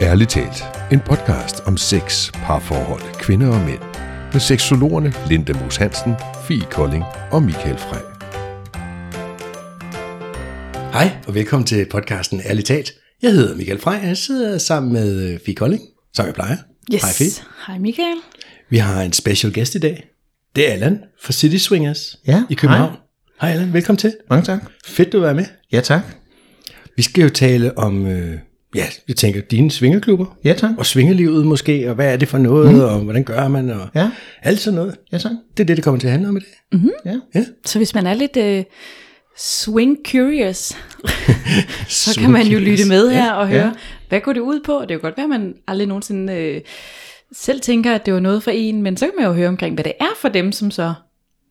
Ærligt talt, en podcast om sex, parforhold, kvinder og mænd. Med seksologerne Linda Moos Hansen, Fie Kolding og Michael Frey. Hej, og velkommen til podcasten Ærligt talt. Jeg hedder Michael Frey, og jeg sidder sammen med øh, Fie Kolding, som jeg plejer. Yes. Hej Fie. Hej Michael. Vi har en special guest i dag. Det er Allan fra City Swingers Ja, i København. Hej Allan, velkommen til. Mange tak. Fedt, du er med. Ja, tak. Vi skal jo tale om, øh, ja, jeg tænker, dine svingerklubber. Ja, tak. Og svingerlivet måske, og hvad er det for noget, mm. og hvordan gør man, og Ja. alt sådan noget. Ja, tak. Det er det, det kommer til at handle om i dag. Ja. Ja. Så hvis man er lidt øh, swing curious, så kan man jo lytte med her og høre, ja. hvad går det ud på? Det kan jo godt være, at man aldrig nogensinde øh, selv tænker, at det var noget for en, men så kan man jo høre omkring, hvad det er for dem, som så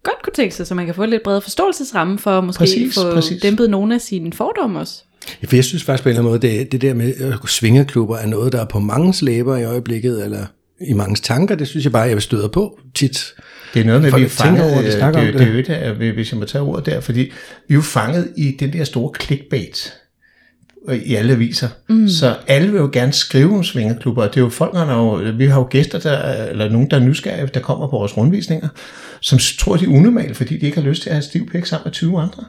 godt kunne tænke sig, så man kan få en lidt bredere forståelsesramme for at måske Præcis, få præcis. dæmpet nogle af sine fordomme også. Ja, for jeg synes faktisk på en eller anden måde, det, det der med øh, svingerklubber er noget, der er på mange læber i øjeblikket, eller i mange tanker, det synes jeg bare, jeg støder på tit. Det er noget med, at vi er fanget, over det, det, snakker det, om det, det. det, er jo hvis jeg må tage ordet der, fordi vi er jo fanget i den der store clickbait øh, i alle aviser. Mm. Så alle vil jo gerne skrive om svingerklubber, og det er jo folk, der er jo, vi har jo gæster, der, eller nogen, der er nysgerrige, der kommer på vores rundvisninger, som tror, de er unormale, fordi de ikke har lyst til at have stiv pæk sammen med 20 andre.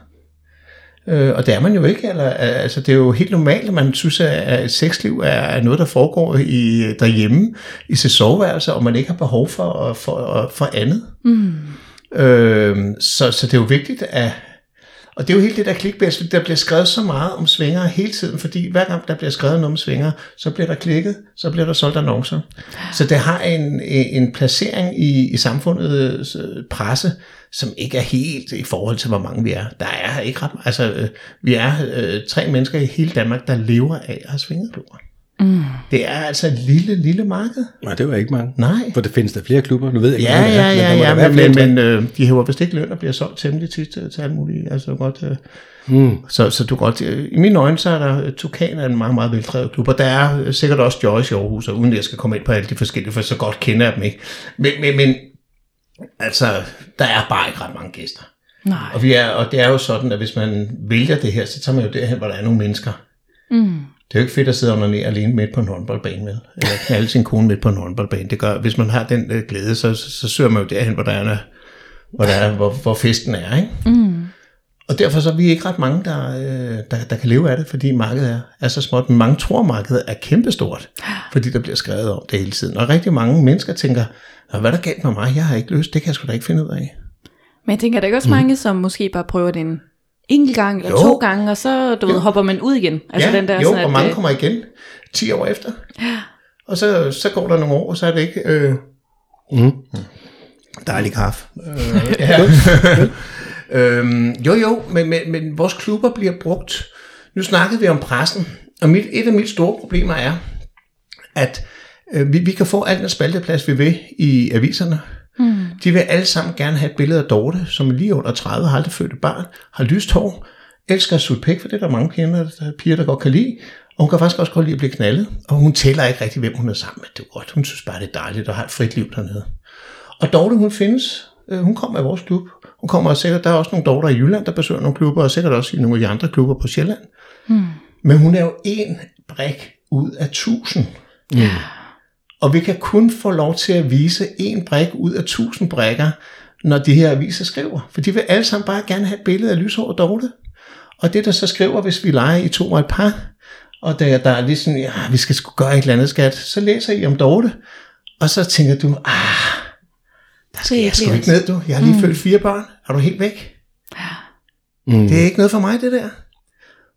Øh, og det er man jo ikke. Eller, altså, det er jo helt normalt, at man synes, at et sexliv er noget, der foregår i, derhjemme i sit soveværelse, og man ikke har behov for, for, for andet. Mm. Øh, så, så det er jo vigtigt, at og det er jo helt det der clickbait, fordi der bliver skrevet så meget om svingere hele tiden, fordi hver gang der bliver skrevet noget om svingere, så bliver der klikket, så bliver der solgt annoncer. Så det har en, øh, en placering i, i samfundets øh, presse, som ikke er helt i forhold til, hvor mange vi er. Der er ikke ret Altså, øh, vi er øh, tre mennesker i hele Danmark, der lever af at have svingerklubber. Mm. Det er altså et lille, lille marked. Nej, det var ikke mange. Nej. For det findes der flere klubber, nu ved jeg ikke, Ja, hvad det ja, er, ja, ja, være men, men, men øh, de hæver vist ikke løn og bliver solgt temmelig tit til, til alt muligt. Altså godt, øh, Mm. så, så du godt, øh, i mine øjne, så er der øh, Tukan er en meget, meget veldrevet klub, og der er øh, sikkert også Joyce i Aarhus, og uden at jeg skal komme ind på alle de forskellige, for så godt kender jeg dem ikke. Men, men, men altså, der er bare ikke ret mange gæster. Nej. Og, vi er, og det er jo sådan, at hvis man vælger det her, så tager man jo derhen, hvor der er nogle mennesker. Mm. Det er jo ikke fedt at sidde og onanere alene midt på en håndboldbane, vel? Eller knalde sin kone midt på en håndboldbane. Det gør, hvis man har den øh, glæde, så, så, så søger man jo derhen, hvor der er, hvor, der er, hvor, hvor festen er, ikke? Mm. Og derfor så er vi ikke ret mange, der, øh, der, der kan leve af det, fordi markedet er, er så småt. Men mange tror, markedet er kæmpestort, fordi der bliver skrevet om det hele tiden. Og rigtig mange mennesker tænker, "Nå, hvad er der galt med mig? Jeg har ikke lyst, det kan jeg sgu da ikke finde ud af. Men jeg tænker, der er ikke også mange, som måske bare prøver det en enkelt gang eller Jo. to gange, og så du ved, hopper man ud igen. Altså ja, den der jo, sådan, og mange kommer igen 10 år efter. Og så, så går der nogle år, og så er det ikke... Øh, Mm. Dejlig kaffe. Øh, ja. øhm, jo, jo, men, men, men vores klubber bliver brugt. Nu snakkede vi om pressen, og mit, et af mine store problemer er, at øh, vi, vi kan få alt den spalteplads, vi vil i aviserne. Mm. De vil alle sammen gerne have et billede af Dorte, som er lige under 30, har aldrig født et barn, har lyst hår, elsker at sutte pæk, for det er der mange piger, der, piger, der godt kan lide. Og hun kan faktisk også godt lide at blive knaldet. Og hun tæller ikke rigtig, hvem hun er sammen med. Det er godt. Hun synes bare, det er dejligt at have et frit liv dernede. Og Dorte, hun findes. Øh, Hun kommer i vores klub. Hun kommer sikkert, der er også nogle Dorter i Jylland, der besøger nogle klubber, og sikkert også i nogle af de andre klubber på Sjælland. Mm. Men hun er jo en brik ud af tusind. Mm. Og vi kan kun få lov til at vise en brik ud af tusind brikker, når de her aviser skriver. For de vil alle sammen bare gerne have et billede af lyshåret Dorte. Og det, der så skriver, hvis vi leger i to og et par, og der, der er lige sådan, ja, vi skal sgu gøre et eller andet skat, så læser I om Dorte, og så tænker du, ah, der skal jeg sgu ikke ned, du. Jeg har lige mm. født fire børn. Er du helt væk? Mm. Det er ikke noget for mig, det der.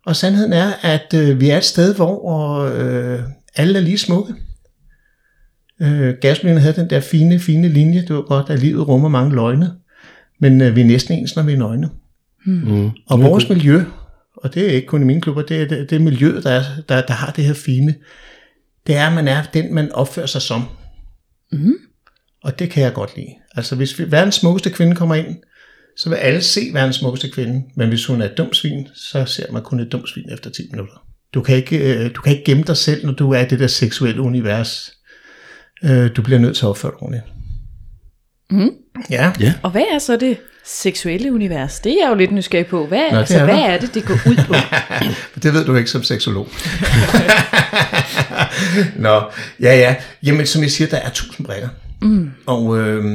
Og sandheden er, at øh, vi er et sted, hvor øh, alle er lige smukke. Øh, Gasolinen havde den der fine, fine linje. Det var godt, at livet rummer mange løgne. Men øh, vi er næsten ens, når vi er nøgne. Mm. Og vores miljø, og det er ikke kun i mine klubber, det er det, det miljøet, der, er, der, der har det her fine, det er, at man er den, man opfører sig som. Mhm. Og det kan jeg godt lide. Altså hvis vi, verdens smukkeste kvinde kommer ind, så vil alle se verdens smukkeste kvinde, men hvis hun er et dumt svin, så ser man kun et dumt svin efter 10 minutter. Du kan ikke, øh, du kan ikke gemme dig selv, når du er i det der seksuelle univers. Øh, Du bliver nødt til at opføre dig ordentligt. Mhm. Ja. Ja. Og hvad er så det seksuelle univers? Det er jeg jo lidt nysgerrig på. Hvad, Nå, altså, er hvad er det, det går ud på? Det ved du ikke som seksolog. Nå, ja, ja. Jamen, som jeg siger, der er tusind brækker. Mm. Og øh,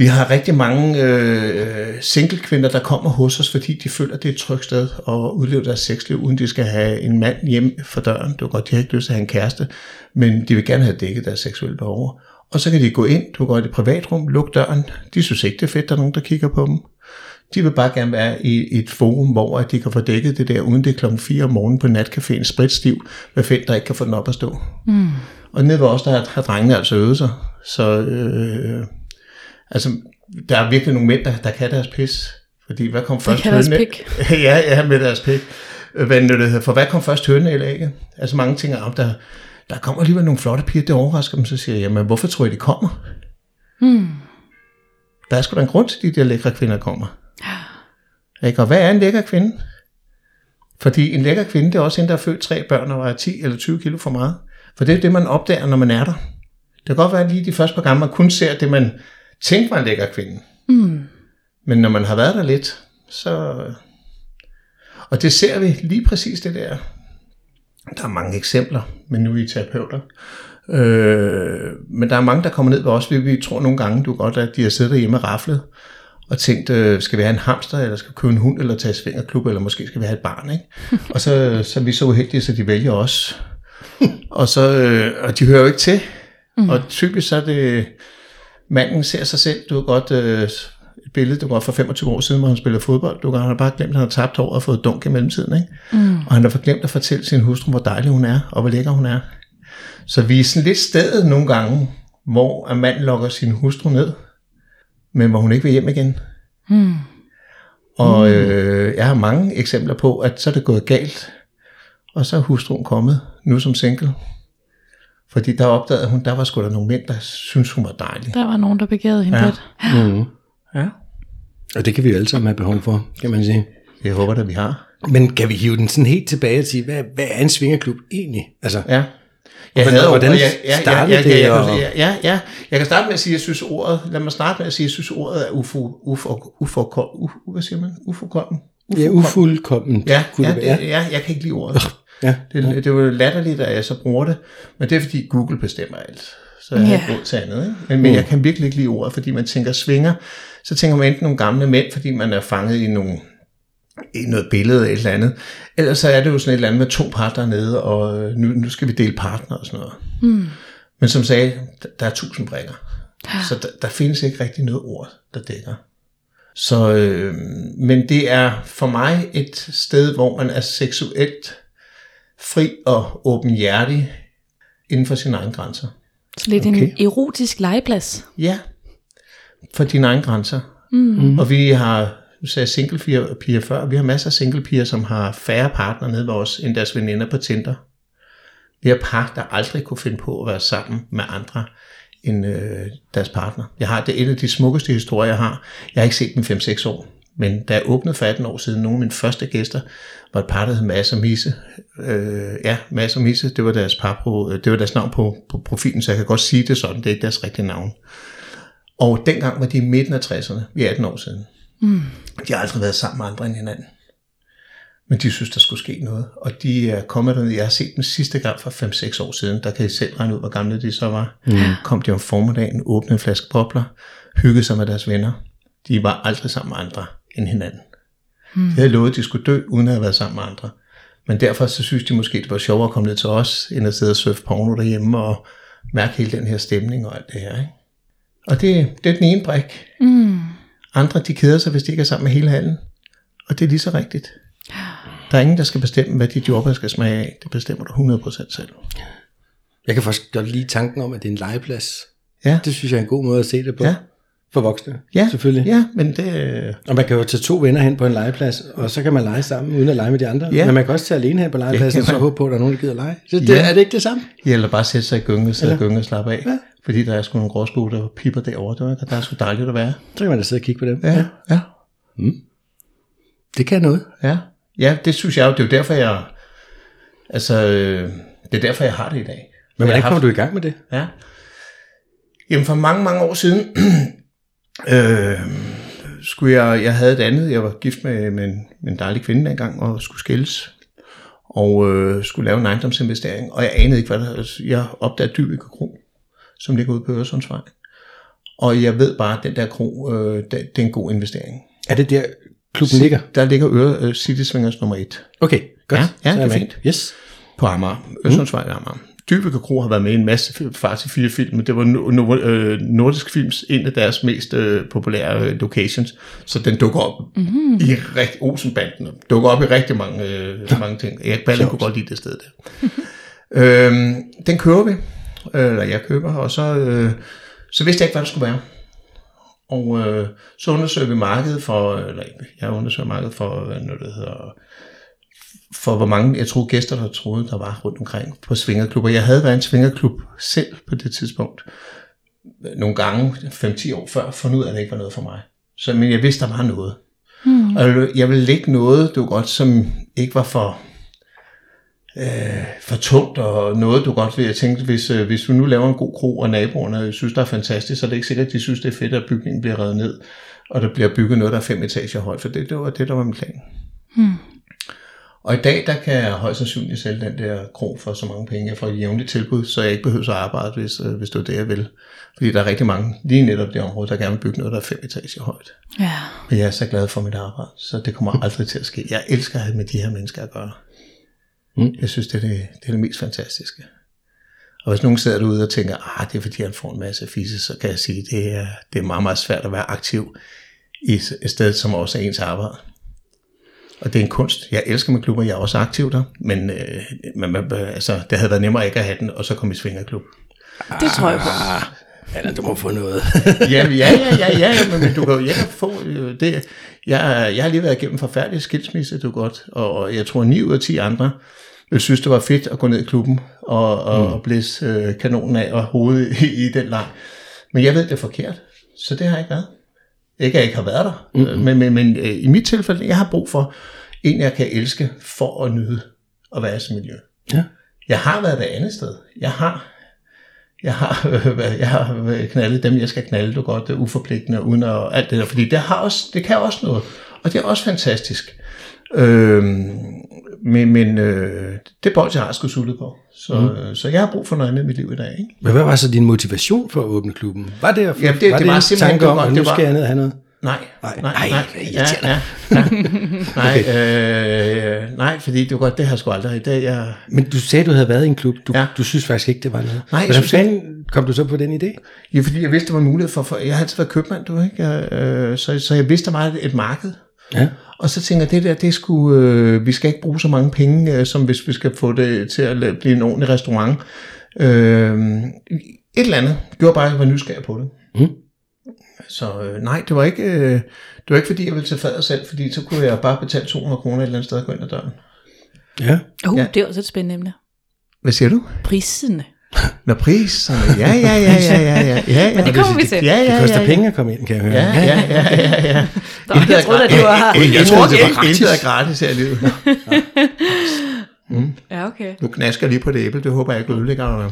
vi har rigtig mange øh, single-kvinder, der kommer hos os, fordi de føler, at det er et trygt sted at udleve deres sexliv, uden de skal have en mand hjem for døren. Det er godt, de har ikke lyst til at have en kæreste, men de vil gerne have dækket deres seksuelle behov. Og så kan de gå ind, du går i det privatrum, luk døren. De synes ikke, det er fedt, der er nogen, der kigger på dem. De vil bare gerne være i et forum, hvor de kan få dækket det der, uden det er klokken 4 om morgenen på natcaféen, spritstiv, hvad fedt, der ikke kan få den op at stå. Mm. Og nede ved os, der har, har drengene altså øvet sig. Så øh, altså, der er virkelig nogle mænd, der, der kan deres pis. Fordi hvad kom først? kan deres høne- pik. ja, ja, med deres pik. Hvad det hedder? For hvad kom først høne eller ikke? Altså mange ting om, der, der kommer alligevel nogle flotte piger, det overrasker dem, så siger jeg, jamen hvorfor tror I, de kommer? Hmm. Der er sgu da en grund til, at de der lækre kvinder kommer. Ikke? Og hvad er en lækker kvinde? Fordi en lækker kvinde, det er også en, der har født tre børn og vejer 10 eller 20 kilo for meget. For det er det, man opdager, når man er der. Det kan godt være, at lige de første par gange, man kun ser det, man tænkte var en lækker kvinde. Mm. Men når man har været der lidt, så... Og det ser vi lige præcis det der. Der er mange eksempler, men nu er I terapeuter. Øh, men der er mange, der kommer ned ved os. Vi, vi tror nogle gange, du godt, at de har siddet derhjemme og raflet og tænkt, øh, skal vi have en hamster, eller skal vi købe en hund, eller tage svingerklub, eller måske skal vi have et barn, ikke? og så, så er vi så uheldige, så de vælger os. og, så, øh, og de hører jo ikke til. Mm. Og typisk så er det, manden ser sig selv, du har godt øh, et billede, du var for 25 år siden, hvor han spillede fodbold. Du kan, han har bare glemt, at han har tabt over og fået dunk i mellemtiden. Ikke? Mm. Og han har glemt at fortælle sin hustru, hvor dejlig hun er, og hvor lækker hun er. Så vi er sådan lidt stedet nogle gange, hvor en mand lokker sin hustru ned, men hvor hun ikke vil hjem igen. Mm. Og øh, jeg har mange eksempler på, at så er det gået galt, og så er hustruen kommet, nu som single. Fordi der opdagede hun, der var sgu da nogle mænd, der synes hun var dejlig. Der var nogen, der begærede hende Ja. ja. Mm. Ja. Og det kan vi jo alle sammen have behov for, kan man sige. Jeg håber da, vi har. Men kan vi hive den sådan helt tilbage og sige, hvad, hvad er en svingerklub egentlig? Altså, Ja. hvordan- hvordan og jeg- ja, ja, startede ja, ja, det, jeg, og- kan- ja, ja, ja, jeg kan starte med at sige, at jeg synes ordet, lad mig starte med at sige, at jeg synes ordet er ufo, ufo, ufo, ufo, hvad siger man? Ufokommen? ja, ufuldkommen. Ja, kunne ja, det ja, jeg kan ikke lide ordet. Ja. Det, det er jo latterligt, at jeg så bruger det, men det er fordi Google bestemmer alt. Så jeg har Ja. ikke råd til andet. Ikke? Men, men jeg kan virkelig ikke lide ordet, fordi man tænker svinger. Så tænker man enten nogle gamle mænd, fordi man er fanget i, nogle, i noget billede eller et eller andet. Ellers så er det jo sådan et eller andet med to parter nede, og øh, nu, nu skal vi dele partner og sådan noget. Mm. Men som sagde, der, der er tusind brækker. Så der, der findes ikke rigtig noget ord, der dækker. Så, øh, men det er for mig et sted, hvor man er seksuelt fri og åbenhjertig inden for sine egne grænser. Så lidt Okay. en erotisk legeplads. Ja, for dine egne grænser. Mm. Og vi har, nu sagde jeg single piger, piger før, vi har masser af single piger, som har færre partner nede ved os, end deres veninder på Tinder. Vi har par, der aldrig kunne finde på at være sammen med andre end øh, deres partner. Jeg har, det er en af de smukkeste historier, jeg har. Jeg har ikke set dem 5-6 år, men da jeg åbnede for 18 år siden, nogle af mine første gæster var et par, der hed Mads og Misse. Øh, ja, Mads og Misse, det var deres, par på, det var deres navn på, på profilen, så jeg kan godt sige det sådan, det er ikke deres rigtige navn. Og dengang var de i midten af 60'erne, vi er 18 år siden. Mm. De har aldrig været sammen med andre end hinanden. Men de synes, der skulle ske noget. Og de er kommet derned. Jeg har set dem sidste gang for 5-6 år siden. Der kan I selv regne ud, hvor gamle de så var. Mm. Kom de om formiddagen, åbnede en flaske bobler, hyggede sig med deres venner. De var aldrig sammen med andre end hinanden. Mm. De havde lovet, at de skulle dø, uden at have været sammen med andre. Men derfor så synes de måske, det var sjovere at komme ned til os, end at sidde og surfe porno derhjemme og mærke hele den her stemning og alt det her. Ikke? Og det, det er den ene brik. Mm. Andre, de keder sig, hvis de ikke er sammen med hele halen. Og det er lige så rigtigt. Der er ingen, der skal bestemme, hvad dit jordbær skal smage af. Det bestemmer du 100% selv. Jeg kan faktisk godt lide tanken om, at det er en legeplads. Ja, Det synes jeg er en god måde at se det på. Ja. For voksne, ja selvfølgelig. Ja, men det... Og man kan jo tage to venner hen på en legeplads, og så kan man lege sammen, uden at lege med de andre. Ja. Men man kan også tage alene hen på legepladsen, kan og så håbe på, at der er nogen, der gider lege. Så det, Ja. er det ikke det samme? Ja, eller bare sætte sig i gynge, sidde Eller- gynge og slappe af. Ja. Fordi der er sgu nogle gråsbue, der pipper derovre. Det var, der er sgu dejligt at være. Så kan man da sidde og kigge på dem. Ja, ja. Det kan noget. Ja, ja det synes jeg jo. Det er jo derfor, jeg... Altså, øh, det er derfor, jeg har det i dag. Men hvordan har kommer du i gang med det? Ja. Jamen for mange, mange år siden, øh, skulle jeg, jeg havde et andet, jeg var gift med, med, en, med en dejlig kvinde dengang, og skulle skilles. og øh, skulle lave en ejendomsinvestering, og jeg anede ikke, hvad der Jeg opdagede Dyvike Kro, som ligger ude på Øresundsvej. Og jeg ved bare, at den der kro, øh, det, det er en god investering. Er det der, klubben ligger? Der ligger Øre, øh, City Swingers nummer 1 Okay, godt. Ja, ja, det er fint. Yes. på Amager. Øresundsvej ved Amager. Dybeke Kro har været med i en masse faktisk fire film, men det var øh, Nordisk Films en af deres mest øh, populære øh, locations, så den dukker op mm-hmm. i rigtig, Olsenbanden, dukker op i rigtig mange, øh, mange ting. Erik Balle kunne godt lide det sted der. øhm, den køber vi, eller jeg køber, og så, øh, så vidste jeg ikke, hvad der skulle være. Og øh, så undersøger vi markedet for, eller jeg undersøger markedet for, hvad noget det hedder, for hvor mange, jeg tror gæster, der troede, der var rundt omkring på svingerklubber. Jeg havde været en svingerklub selv på det tidspunkt. Nogle gange, 5-10 år før, fundet ud af, at det ikke var noget for mig. Så, men jeg vidste, der var noget. Mm. Og jeg- ville lægge noget, du godt, som ikke var for, øh, for tungt, og noget, du godt vil. Jeg tænkte, hvis, øh, hvis vi nu laver en god kro, og naboerne synes, der er fantastisk, så er det ikke sikkert, at de synes, det er fedt, at bygningen bliver revet ned, og der bliver bygget noget, der er fem etager højt, for det, det var det, der var min plan. Og i dag, der kan jeg højst sandsynligt sælge den der kro for så mange penge. Jeg får et jævnligt tilbud, så jeg ikke behøver at arbejde, hvis, øh, hvis det er det, jeg vil. Fordi der er rigtig mange, lige netop det område, der gerne vil bygge noget, der er fem etager højt. Ja. Men jeg er så glad for mit arbejde, så det kommer aldrig til at ske. Jeg elsker at have med de her mennesker at gøre. Mm. Jeg synes, det er det, det er det mest fantastiske. Og hvis nogen sidder derude og tænker, ah, det er fordi, han får en masse fisse, så kan jeg sige, at det er, det er meget, meget svært at være aktiv i et sted, som også er ens arbejde. Og det er en kunst. Jeg elsker med klubber, jeg er også aktiv der, men øh, man, man, altså, det havde været nemmere ikke at have den, og så komme i svingerklub. Det tror jeg på. Ah, eller du må få noget. ja, ja, ja, ja, ja, ja, men, men du kan jo jeg kan få øh, det. Jeg, jeg har lige været igennem forfærdelig skilsmisse, du godt, og, og jeg tror 9 ud af 10 andre vil synes, det var fedt at gå ned i klubben og, og, mm. og blæse øh, kanonen af og hovedet i, i den leg. Men jeg ved, det er forkert, så det har jeg ikke været. Ikke at jeg ikke har været der, mm-hmm. men, men, men øh, i mit tilfælde, jeg har brug for en, jeg kan elske for at nyde at være i sit miljø. Ja. Jeg har været det andet sted. Jeg har jeg har, øh, jeg har øh, knaldet dem, jeg skal knalde, du godt, det er uforpligtende, uden at, alt det der, fordi det, har også, det kan også noget, og det er også fantastisk. Øhm, men men øh, det bold, jeg har sgu sultet på, så, mm. så jeg har brug for noget andet i mit liv i dag. Ikke? Men hvad var så din motivation for at åbne klubben? Var det, at få, Jamen, det- var det var en simpelthen- tanke det om, var- at det nu var- skal jeg ned og have noget? Nej, Nej, nej, ej, nej, det er ja, ja, ja. nej, øh, nej, fordi det var godt, det har jeg sgu aldrig i dag. Jeg, Men du sagde, du havde været i en klub. Du, Ja. du synes faktisk ikke, det var noget. Nej, Hvordan fanden kom du så på den idé? Ja, fordi jeg vidste, der var mulighed for, for jeg har altid været købmand, du ikke? Jeg, øh, så, så jeg vidste, der var et, et marked. Ja. Og så tænker jeg, det der, det skulle, øh, vi skal ikke bruge så mange penge, øh, som hvis vi skal få det til at blive en ordentlig restaurant. Øh, et eller andet gjorde bare, at jeg var nysgerrig på det. Mm. Så øh, nej, det var ikke, øh, det var ikke fordi, jeg ville tage fadet selv, fordi så kunne jeg bare betale 200 kroner et eller andet sted og gå ind ad døren. Ja. Uh, Ja. ja. det er også et spændende emne. Hvad siger du? Priserne. Når priserne, ja, ja, ja, ja, ja, ja, ja. Men det kommer vi til. Ja, ja, Det koster ja, ja. penge at komme ind, kan jeg høre. Ja, ja, ja, ja, ja. Nå, jeg troede, at det var... Jeg, Jeg troede, det var gratis. Intet er gratis her i livet. Ja, okay. Nu knasker jeg lige på det æble, det håber jeg ikke ødelægger dig.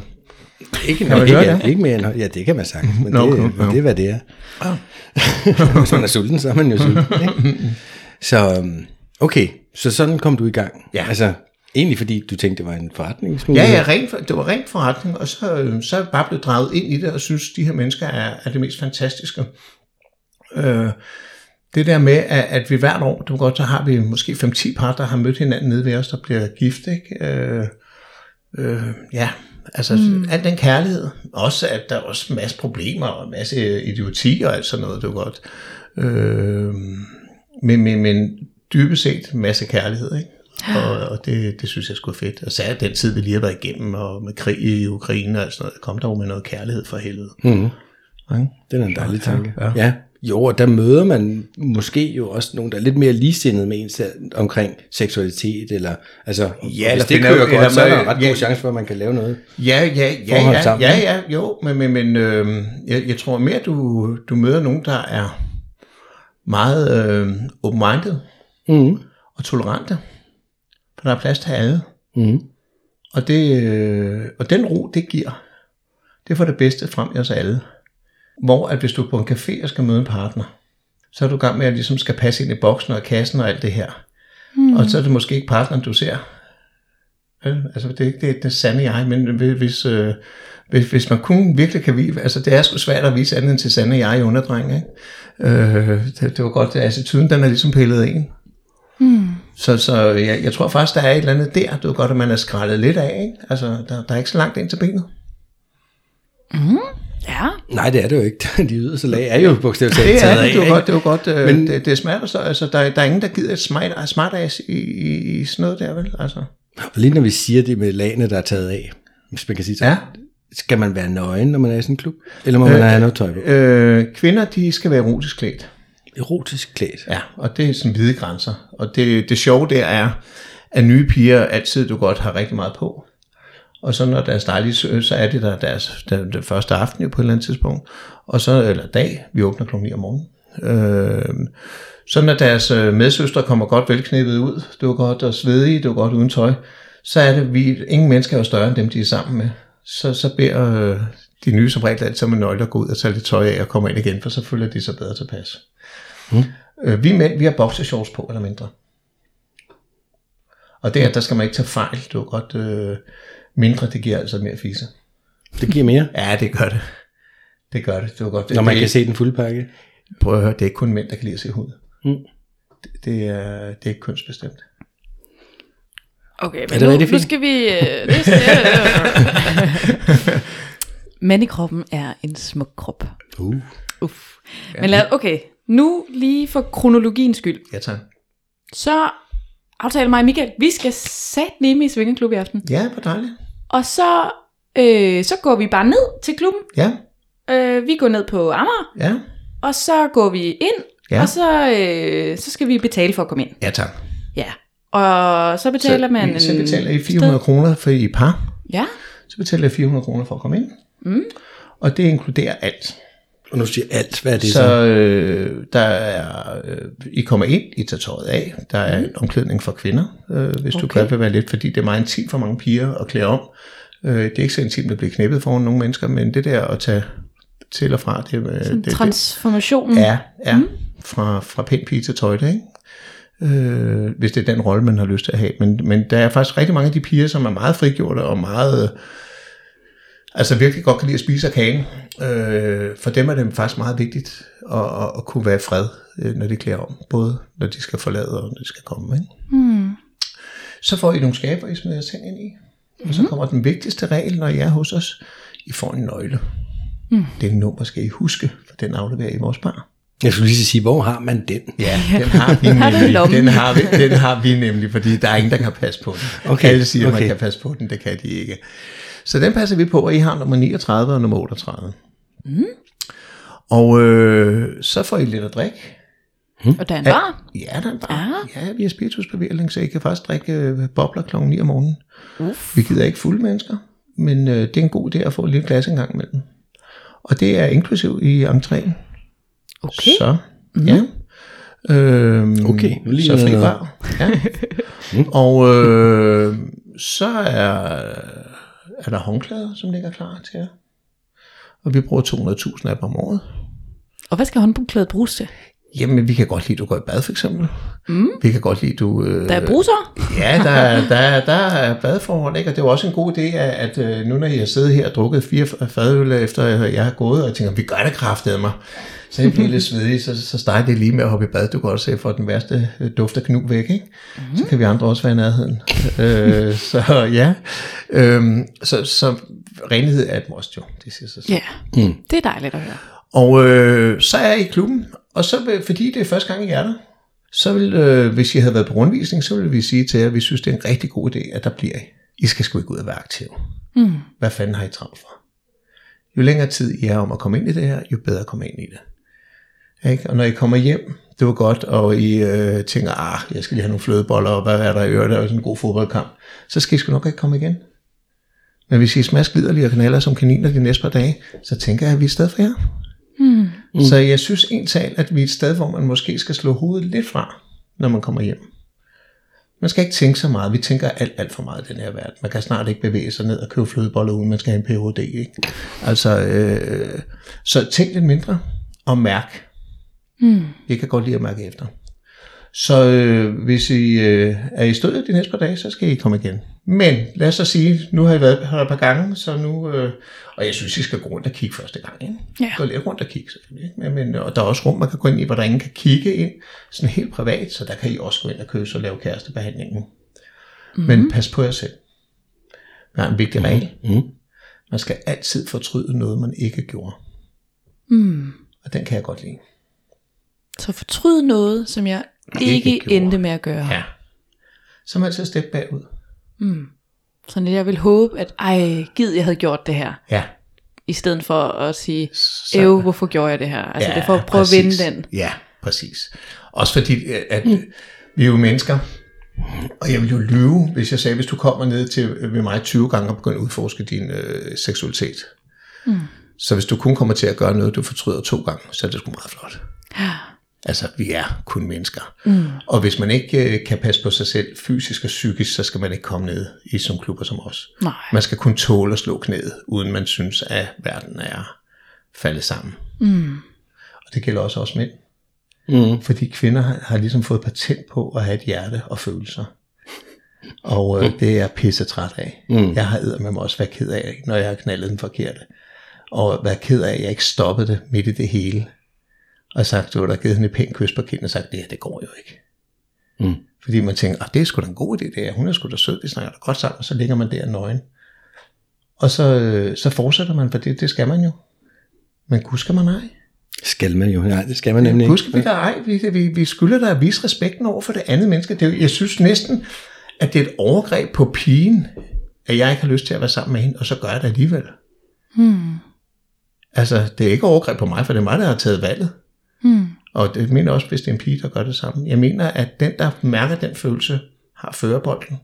Ikke, man ikke, ikke, det? ikke mere end, ja, det kan man sagtens, men Nå, det, okay, ja. det er, hvad det er. Hvis man er sulten, så er man jo sulten. Ikke? Så, øhm, okay, så sådan kom du i gang. Ja. Altså, egentlig fordi du tænkte, det var en forretningsmulighed. Ja, ja, rent, for- det var rent forretning, og så, øh, så er jeg bare blevet draget ind i det, og synes, de her mennesker er, er det mest fantastiske. Øh, det der med, at, at vi hvert år, det godt, så har vi måske 5-10 par, der har mødt hinanden nede ved os, der bliver gift, ikke? Øh, øh, ja, altså mm. al den kærlighed. Også, at der er også en masse problemer, og en masse idioti og alt sådan noget, det var godt. Øh, men, men, men dybest set en masse kærlighed, ikke? Og, og det, det synes jeg skulle fedt. Og særligt den tid, vi lige har været igennem, og med krig i Ukraine og sådan noget, kom der jo med noget kærlighed for helvede. Mm. Ikke? Det er en dejlig tanke. ja. ja. Jo, og der møder man måske jo også nogen, der er lidt mere ligesindede med en selv omkring seksualitet, eller altså, Ja, hvis det kører eller godt, så er der en ret ja. god chance for, at man kan lave noget. Ja, ja, ja, ja, sammen, ja, ja, jo, men, men, men øh, jeg, jeg tror mere, du, du møder nogen, der er meget øh, open-minded Mm. og tolerante, for der er plads til alle. Mm. Og, det, øh, og den ro, det giver, det får det bedste frem i os alle. Hvor at hvis du er på en café og skal møde en partner, så er du i gang med at ligesom skal passe ind i boksen og kassen og alt det her. Mm. Og så er det måske ikke partneren, du ser. Vel? Altså, det er ikke det, det sande jeg, men hvis, øh, hvis, hvis man kun virkelig kan vise, altså det er sgu svært at vise andet end til sande jeg i underdreng, ikke? Øh, det, det var godt, at attituden den er ligesom pillet ind. Mm. Så, så jeg, jeg tror faktisk, der er et eller andet der, det er godt, at man er skrællet lidt af, ikke? Altså, der, der er ikke så langt ind til benet. Ja. Nej, det er det jo ikke. De yderste lag er jo bogstaveligt talt Det er taget det, af, det er jo ikke? godt, det er jo godt, øh, Men- det, det er smart, så, altså, der, der er ingen, der gider et smart, smart ass i, i, i sådan noget der, vel? Altså. Og lige når vi siger det med lagene, der er taget af, hvis man kan sige så, Ja. skal man være nøgen, når man er i sådan en klub? Eller må man have noget tøj på? Øh, kvinder, de skal være erotisk klædt. Erotisk klædt. Ja, og det er sådan hvide grænser. Og det, det sjove der er, at nye piger altid du godt har rigtig meget på. Og så når deres dejlige så er det der deres, der, den første aften jo på et eller andet tidspunkt. Og så, eller dag, vi åbner kl. 9 om morgenen. Øh, så når deres øh, medsøster medsøstre kommer godt velknippet ud, Du er godt og svedige, du er godt uden tøj, så er det, vi, ingen mennesker er jo større end dem, de er sammen med. Så, så beder øh, de nye som regel altid med nøgler gå ud og tage lidt tøj af og komme ind igen, for så føler de sig bedre tilpas. Øh, vi mænd, vi har boxershorts på, eller mindre. Og der, der skal man ikke tage fejl. Det er jo godt øh, mindre, det giver altså mere fise. Det giver mere, Ja, det gør det. Det gør det. Det var godt. når man det, kan se den fulde pakke. Prøv at høre, det er ikke kun mænd, der kan lide at se hud. Mm. Det, det, er, det er ikke kønsbestemt. Okay, men det nu, nu skal vi... Øh, det skal, Men i kroppen er en smuk krop. Uh. Uff. Men lad, okay, nu lige for kronologiens skyld. Ja, tak. Så aftaler mig og Michael, vi skal sat nemme i Svingerklub i aften. Ja, hvor dejligt. Og så, øh, så går vi bare ned til klubben. Ja, Øh, vi går ned på Amager, ja. og så går vi ind, Ja. og så, øh, så skal vi betale for at komme ind. Ja, tak. Ja. Og så betaler man... så betaler I 400 kroner for I par. Ja. Så betaler I 400 kroner for at komme ind. Mm. Og det inkluderer alt. Og nu siger alt, hvad er det så? Så øh, der er, øh, I kommer ind, I tager tøjet af, der er en omklædning for kvinder, øh, hvis okay. du godt vil være lidt, fordi det er meget intimt for mange piger at klæde om. Øh, det er ikke så intimt at blive knippet foran nogle mennesker, men det der at tage til og fra, det, øh, det, det, Transformationen. Ja, ja. Mm. Fra, fra pæn pige til tøjte, ikke? Øh, hvis det er den rolle, man har lyst til at have. Men, men der er faktisk rigtig mange af de piger, som er meget frigjorte og meget... øh, Altså virkelig godt kan lide at spise af kagen. Øh, for dem er det faktisk meget vigtigt at, at, at kunne være i fred, øh, når de klæder om. Både når de skal forlade og når de skal komme. Ikke? Mm. Så får I nogle skaber, I smider ting ind i. Og så kommer den vigtigste regel, når I er hos os. I får en nøgle. Mm. Det nummer skal I huske, for den afleverer I i vores bar. Jeg skulle lige sige, hvor har man den? Ja, den har vi nemlig. Den har, vi, den har vi nemlig, fordi der er ingen, der kan passe på den. Okay, Alle siger, at man okay. kan passe på den, det kan de ikke. Så den passer vi på, og I har nummer 39 og nummer 38. Mm. Og øh, så får I lidt at drikke. Og der er en bar. Ja, der er bare. Ja, vi har spiritusbevirling, så I kan faktisk drikke øh, bobler kl. 9 om morgenen. Uf. Vi gider ikke fulde mennesker, men øh, det er en god idé at få et lille glas en gang imellem. Og det er inklusiv i entréen. Okay. Så, ja. Øhm, Okay, nu lige så fri bar. Ja. og øh, så er, er der håndklæder, som ligger klar til jer. Og vi bruger 200.000 af dem om året. Og hvad skal håndklædet bruges til? Jamen, vi kan godt lide, at du går i bad, for eksempel. Mm. Vi kan godt lide, at du... Øh, Der er bruser. Ja, der, er- der, er- der er badforhold, ikke? og det er jo også en god idé, at, at øh, nu når jeg har siddet her og drukket fire fadøl, efter jeg har gået, og jeg tænker, vi gør det kraftedeme mig. Så jeg bliver lidt svedig, så, så starter det lige med at hoppe i bad. Du kan også se, for den værste øh, duft af knu væk, ikke? Mm. Så kan vi andre også være i nærheden. øh, så ja, øhm, så, så renlighed er et must jo, det siger sig selv. Ja, mm. det er dejligt at høre. Og øh, så er jeg i klubben, og så fordi det er første gang, I er der, så vil, øh, hvis I havde været på rundvisning, så ville vi sige til jer, at vi synes, det er en rigtig god idé, at der bliver I. I skal sgu ikke ud og være aktive. Mm. Hvad fanden har I travlt for? Jo længere tid I er om at komme ind i det her, jo bedre komme ind i det. Ikke? Og når I kommer hjem, det var godt, og I øh, tænker, ah, jeg skal lige have nogle flødeboller, og hvad er der i øvrigt, der er sådan en god fodboldkamp, så skal I sgu nok ikke komme igen. Men hvis I smask liderlige og kanaler som kaniner de næste par dage, så tænker jeg, at vi er et sted for jer. Mm. Så jeg synes tal, at vi er et sted, hvor man måske skal slå hovedet lidt fra, når man kommer hjem. Man skal ikke tænke så meget. Vi tænker alt, alt for meget i den her verden. Man kan snart ikke bevæge sig ned og købe flødeboller, uden man skal have en Ph.D. Ikke? Altså, øh, så tænk lidt mindre og mærk. Mm. Jeg kan godt lide at mærke efter. Så øh, hvis I øh, er i stødet de næste par dage, så skal I komme igen. Men lad os så sige, nu har I været her et par gange, så nu, øh, og jeg synes, I skal gå rundt og kigge første gang. Ikke? Ja. Gå lidt rundt og kigge selvfølgelig. Ikke? Men, og der er også rum, man kan gå ind i, hvor der ingen kan kigge ind, sådan helt privat, så der kan I også gå ind og køse og lave kærestebehandlingen. Mm-hmm. Men pas på jer selv. Der er en vigtig regel. Mm. Man skal altid fortryde noget, man ikke gjorde. Mm. Og den kan jeg godt lide. Så fortryd noget, som jeg ikke, Ikke gjorde. endte med at gøre. Ja. Så man altid et step bagud. Sådan at jeg vil håbe, at ej, gid jeg havde gjort det her. Ja. I stedet for at sige, Så- æv, hvorfor gjorde jeg det her? Altså ja, det er for at prøve præcis. at vinde den. Ja, præcis. Også fordi, at mm. vi er jo mennesker, og jeg vil jo lyve, hvis jeg sagde, hvis du kommer ned til ved mig 20 gange og begynder at udforske din øh, seksualitet. Mm. Så hvis du kun kommer til at gøre noget, du fortryder to gange, så er det sgu meget flot. Altså, vi er kun mennesker. Mm. Og hvis man ikke øh, kan passe på sig selv fysisk og psykisk, så skal man ikke komme ned i sådan nogle klubber som os. Nej. Man skal kun tåle at slå knæet, uden man synes, at verden er faldet sammen. Mm. Og det gælder også os mænd. Mm. Fordi kvinder har, har ligesom fået patent på at have et hjerte og følelser. Og øh, det er jeg pisse træt af. Mm. Jeg har med mig også været ked af, når jeg har knaldet den forkerte. Og været ked af, at jeg ikke stoppede det midt i det hele. Og sagt, du har da givet hende et pænt kys på kinden og sagt, det her, det går jo ikke. Mm. Fordi man tænker, ah, det er sgu da en god idé, det her. Hun er sgu da sød, de snakker da godt sammen, og så ligger man der nøgen. Og så, øh, så fortsætter man, for det, det skal man jo. Men skal man ej. Skal man jo. Nej, det skal man nemlig ikke. vi der ej, vi, vi, vi skylder dig at vise respekten over for det andet menneske. Det er, jo- jeg synes næsten, at det er et overgreb på pigen, at jeg ikke har lyst til at være sammen med hende, og så gør jeg det alligevel. Hmm. Altså, det er ikke overgreb på mig, for det er mig, der har taget valget. Hmm. Og det mener også, hvis det er en pige, der gør det samme. Jeg mener, at den, der mærker den følelse, har førerbolden,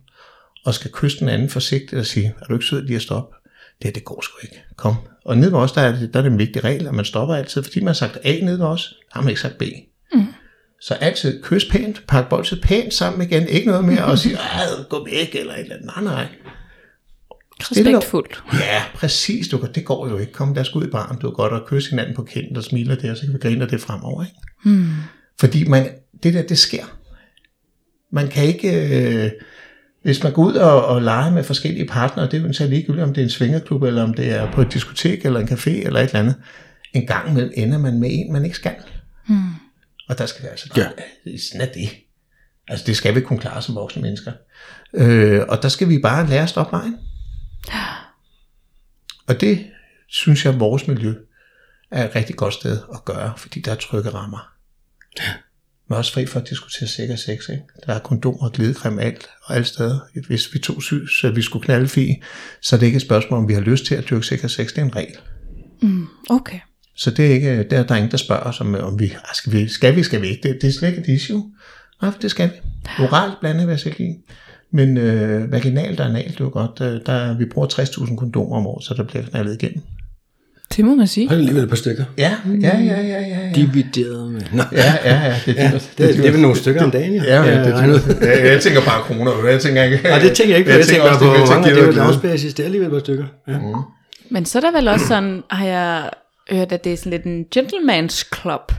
og skal kysse den anden forsigtigt og sige, er du ikke sød lige at stoppe? Det, det går sgu ikke. Kom. Og nede os, der er, det, der er det en vigtig regel, at man stopper altid, fordi man har sagt A nede ved os, har man ikke sagt B. Mm. Så altid kys pænt, pak bolden pænt sammen igen, ikke noget mere, og sige, "Ej, gå væk, eller et eller andet. Nej, nej. Respektfuldt. Ja, præcis. Du, det går jo ikke. Kom, lad os gå ud i barn. Du kan godt at kysse hinanden på kinden og smile det, og så kan vi grine det fremover. Ikke? Hmm. Fordi man, det der, det sker. Man kan ikke... Øh, hvis man går ud og, og leger med forskellige partnere, det er jo så ligegyldigt, om det er en svingerklub, eller om det er på et diskotek, eller en café, eller et eller andet. En gang imellem ender man med en, man ikke skal. Hmm. Og der skal vi altså... Ja. Sådan er det. Altså, det skal vi kunne klare som voksne mennesker. Øh, og der skal vi bare lære at stoppe vejen. Og det synes jeg, vores miljø er et rigtig godt sted at gøre, fordi der er trygge rammer. Men også fri for at diskutere sikker sex. Ikke? Der er kondomer og glidecreme alt og alle steder. Hvis vi to synes, at vi skulle knalde fi, så er det ikke et spørgsmål, om vi har lyst til at dyrke sikker sex. Det er en regel. Okay. Så det er ikke, der, der er ingen, der spørger os, om, om vi, ah, skal vi, skal vi, skal vi ikke. Det, det er slet ikke et issue. Nej, det skal vi. Oralt blandet vil jeg selv give. Men øh, vaginalt og analt, det er jo godt. Øh, der, vi bruger 60.000 kondomer om året, så der bliver knaldet igennem. Det må man sige. Hold alligevel et par stykker. Ja, ja, ja, ja, ja. ja. Divideret med... Nå. Ja, ja, ja. Det, Ja, det, det, det er vel nogle stykker om dagen, ja. Ja, ja, det, jeg regner ud. det, jeg, jeg tænker bare kroner. Jeg tænker ikke... Nej, det tænker jeg ikke på. Jeg, tænker også, bare på, det, hvor mange jeg det er jo tænker, lavsbasis. Det er alligevel et par stykker. Ja. Men så er der vel også sådan, har jeg hørt, at det er sådan lidt en gentleman's club.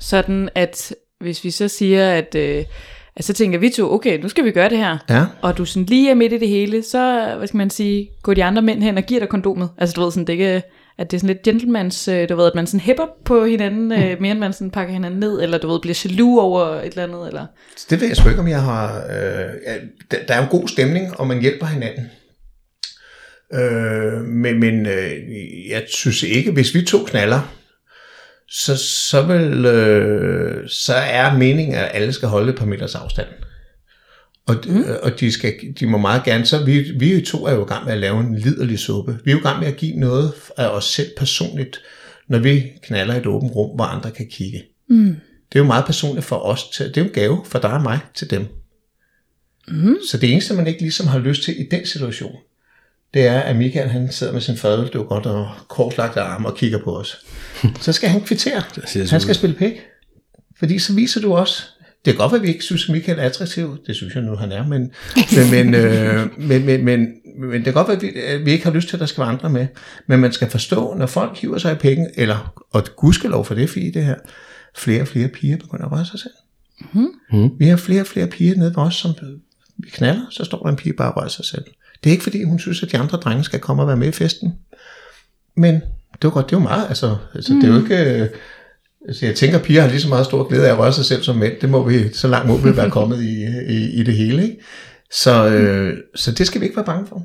Sådan at, hvis vi så siger, at, øh, at så tænker vi to, okay, nu skal vi gøre det her. Ja. Og du sådan lige er midt i det hele, så, hvad skal man sige, går de andre mænd hen og giver dig kondomet. Altså du ved sådan, det ikke, at det er sådan lidt gentlemans, øh, du ved, at man sådan hæpper på hinanden, øh, mere end man sådan pakker hinanden ned, eller du ved, bliver jaloux over et eller andet, eller... Det ved jeg sgu ikke, om jeg har... Øh, der er jo god stemning, og man hjælper hinanden. Øh, men men øh, jeg synes ikke, hvis vi to knaller, så, så, vil, øh, så er meningen, at alle skal holde et par meters afstand. Og, mm. og de, skal, de må meget gerne, så vi, vi to er jo i gang med at lave en liderlig suppe. Vi er jo i gang med at give noget af os selv personligt, når vi knaller et åbent rum, hvor andre kan kigge. Mm. Det er jo meget personligt for os. Til, det er jo en gave for dig og mig til dem. Mm. Så det eneste, man ikke ligesom har lyst til i den situation, det er, at Michael han sidder med sin fadøl, det er godt, og korslagte arme og kigger på os. Så skal han kvittere. Han skal spille pæk. Fordi så viser du også, det kan godt være, at vi ikke synes, at Michael er attraktiv. Det synes jeg nu, han er. Men, men, men, øh, men, men, men, men det kan godt være, at vi, at vi ikke har lyst til, at der skal være andre med. Men man skal forstå, når folk hiver sig i penge, eller, og gudskelov for det, fordi det her, flere og flere piger begynder at røre sig selv. Mm. Vi har flere og flere piger nede ved os, som vi knaller, så står der en pige bare og rører sig selv. Det er ikke fordi, hun synes, at de andre drenge skal komme og være med i festen. Men det var godt, det er jo meget, altså, altså mm. det er jo ikke... øh, Altså, jeg tænker, at piger har lige så meget stor glæde af at røre sig selv som mænd. Det må vi, så langt må vi være kommet i, i, i det hele. Ikke? Så, øh, så det skal vi ikke være bange for.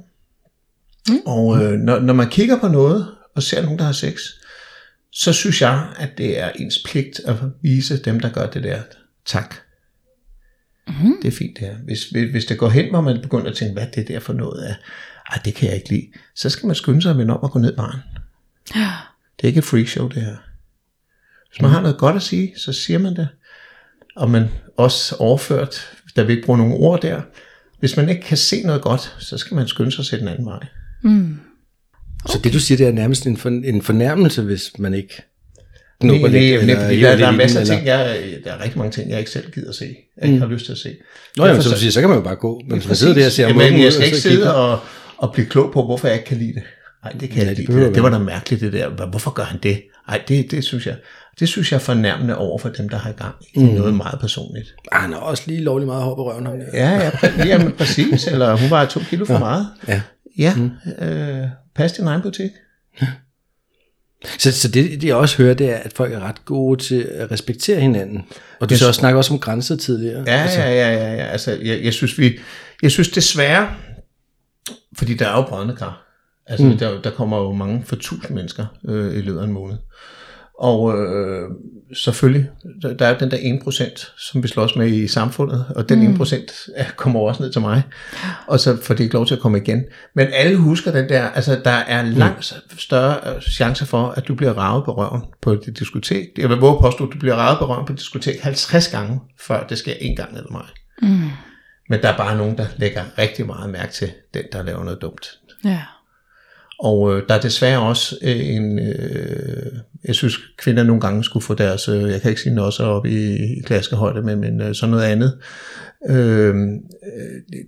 Mm. Og øh, når, når man kigger på noget, og ser nogen, der har sex, så synes jeg, at det er ens pligt at vise dem, der gør det der, tak. Mm. Det er fint det her. Hvis, hvis, hvis det går hen, hvor man begynder at tænke, hvad det der for noget af, ej, det kan jeg ikke lide, så skal man skynde sig at vende om og gå ned. Ja. Det er ikke et freakshow, det her. Hvis man har noget godt at sige, så siger man det. Og man også overført, der vil ikke bruge nogle ord der. Hvis man ikke kan se noget godt, så skal man skynde sig at sætte en anden vej. Så det du siger, det er nærmest en, for, en fornærmelse, hvis man ikke Knupper nej, lidt, eller fordi hiver der, der er lidt masser af ting, jeg, der er rigtig mange ting, jeg ikke selv gider se. Jeg ikke har lyst til at se. Nå, Derfor så, du siger, så kan man jo bare gå. Men man sidder der og ser mukken ud, jeg skal ikke sidde og, og blive klog på, hvorfor jeg ikke kan lide det. Nej, det kan jeg ikke. Det, det var da mærkeligt, det der. Hvor- Hvorfor gør han det? Nej, det, det synes jeg, det synes jeg er fornærmende over for dem, der har i gang i Mm. noget meget personligt. Ah, han har også lige lovlig meget hår på røven. Ham. Ja, ja, præ- jamen, præcis. Eller hun var to kilo for meget. Ja. Ja, mm. øh, pas din egen butik. Så, så det, det, jeg også hører, det er, at folk er ret gode til at respektere hinanden. Og du Jeg så også snakker også om grænser tidligere. Ja, altså. ja, ja, ja, ja. Altså, jeg, jeg synes, vi, jeg synes desværre, fordi der er jo brødne kar. Altså, mm. der, der kommer jo mange for tusind mennesker øh, i løbet af en måned. Og øh, selvfølgelig, der, der er den der 1%, som vi slås med i samfundet, og den mm. 1% er- kommer også ned til mig, og så får de ikke lov til at komme igen. Men alle husker den der, altså der er langt større øh, chance for, at du bliver ravet på røven på et diskotek. Jeg vil våge påstå, at du bliver ravet på røven på et diskotek 50 gange, før det sker en gang ned ved mig. Mm. Men der er bare nogen, der lægger rigtig meget mærke til den, der laver noget dumt. Ja. Og øh, der er desværre også øh, en, øh, jeg synes kvinder nogle gange skulle få deres, øh, jeg kan ikke sige også op i, i klaskehøjde, men, men øh, sådan noget andet. Øh,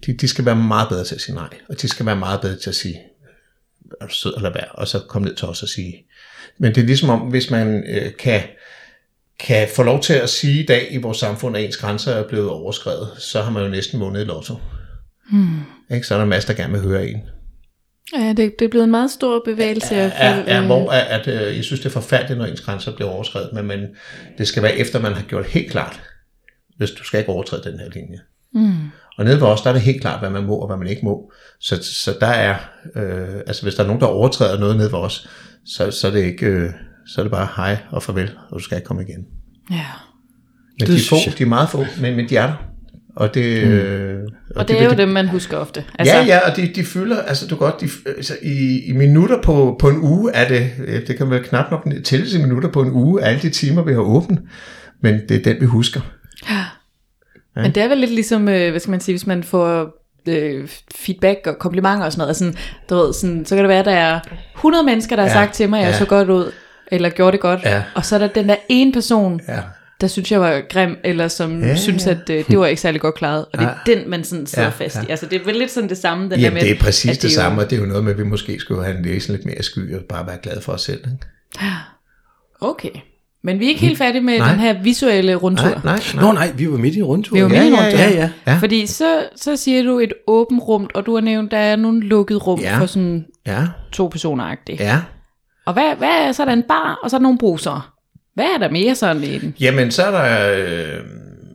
de, de skal være meget bedre til at sige nej, og de skal være meget bedre til at sige, er du sød eller være, og så komme ned til os og sige. Men det er ligesom om, hvis man øh, kan, kan få lov til at sige i dag i vores samfund, at ens grænser er blevet overskrevet, så har man jo næsten vundet i lotto. Hmm. Ikke? Så er der masser, der gerne vil høre en. Ja, det, det er blevet en meget stor bevægelse. er, er, er, øh, hvor at, at, øh, jeg synes, det er forfærdeligt, når ens grænser bliver overskrevet, men, men det skal være efter, man har gjort helt klart, hvis du skal ikke overtræde den her linje. Mm. Og nede ved os, der er det helt klart, hvad man må og hvad man ikke må. Så, så der er, øh, altså hvis der er nogen, der overtræder noget nede ved os, så, så er det ikke, øh, så er det bare hej og farvel, og du skal ikke komme igen. Ja. Men Det de er, få, jeg. de er meget få, men, men de er der. Og det, mm. øh, Og det er vil jo de- dem, man husker ofte. Altså, ja, ja, og de, de fylder, altså du godt, de, altså, i, i minutter på, på en uge er det, øh, det kan vel knap nok tælles i minutter på en uge, alle de timer, vi har åbent, men det er den, vi husker. Men det er vel lidt ligesom, øh, hvad skal man sige, hvis man får øh, feedback og komplimenter og sådan noget. Altså, sådan, du ved, sådan, så kan det være, at der er 100 mennesker, der har Ja, sagt til mig, at jeg ja. så godt ud, eller gjorde det godt. Ja. Og så er der den der ene person, Ja. Der synes jeg var grim, eller som Ja, ja, synes, ja. at øh, det var ikke særlig godt klaret. Og det er den, man sådan sidder Ja, ja, fast ja. i. Altså, det er vel lidt sådan det samme, den der Jamen, med, det er præcis at det, er jo- samme, og det er jo noget med, at vi måske skulle have en læsen lidt mere sky, og bare være glade for os selv. Ikke? Okay. Men vi er ikke helt færdige med Nej. den her visuelle rundtur. Nej, nej, nej. Nå nej, vi var midt i en rundtur. Vi var ja, midt i en ja, rundtur. Ja, ja. Ja. Fordi så, så siger du et åbent rum, og du har nævnt, der er nogle lukket rum Ja. ja. for sådan Ja, to personer -agtigt. ja. Og hvad, hvad er så er der en bar, og så er der nogle bruser. Hvad er der mere sådan i den? Jamen, så er der, øh,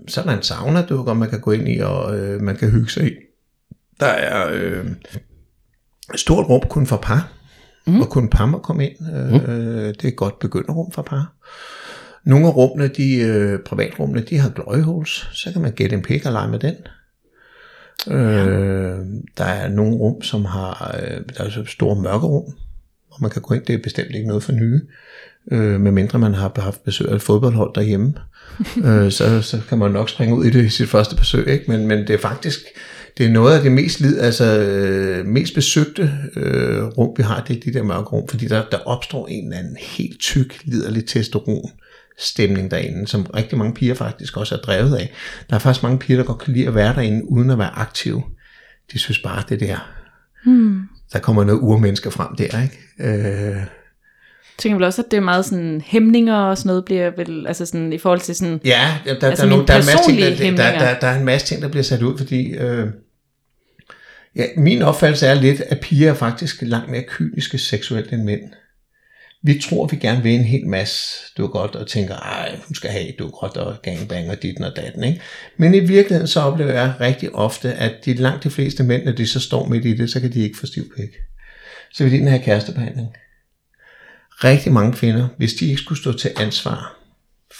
så er der en sauna, du kan, man kan gå ind i, og øh, man kan hygge sig i. Der er øh, et stort rum kun for par, mm. hvor kun par må komme ind. Øh, Det er et godt begynderrum for par. Nogle af rummene, de øh, privatrummene, de har glory holes, så kan man gætte en pik og lege med den. Øh, der er nogle rum, som har, øh, der er så store mørkerum, hvor man kan gå ind, det er bestemt ikke noget for nye øh, medmindre man har haft besøg af et fodboldhold derhjemme, øh, så, så kan man nok springe ud i det i sit første besøg, ikke? Men, men det er faktisk det er noget af det mest, lid, altså, øh, mest besøgte øh, rum, vi har, det er de der mørke rum, fordi der, der opstår en eller anden helt tyk, liderlig testosteron stemning derinde, som rigtig mange piger faktisk også er drevet af. Der er faktisk mange piger, der godt kan lide at være derinde, uden at være aktive. De synes bare, det der, hmm. der kommer noget urmennesker frem der, ikke? Øh, tænker vel også, at det er meget sådan hæmninger og sådan noget bliver vel, altså sådan i forhold til sådan, Ja, der, der, Altså der, er, mine der, er en masse ting, der, der, der, der er en masse ting, der bliver sat ud, fordi øh, ja, min opfattelse er lidt, at piger er faktisk langt mere kyniske seksuelt end mænd. Vi tror, vi gerne vil en hel masse, du er godt, og tænker, ej, hun skal have, du er godt, og gangbang og dit og datten, ikke? Men i virkeligheden så oplever jeg rigtig ofte, at de langt de fleste mænd, når de så står midt i det, så kan de ikke få stiv pik. Så vil de have kærestebehandling. Rigtig mange kvinder, hvis de ikke skulle stå til ansvar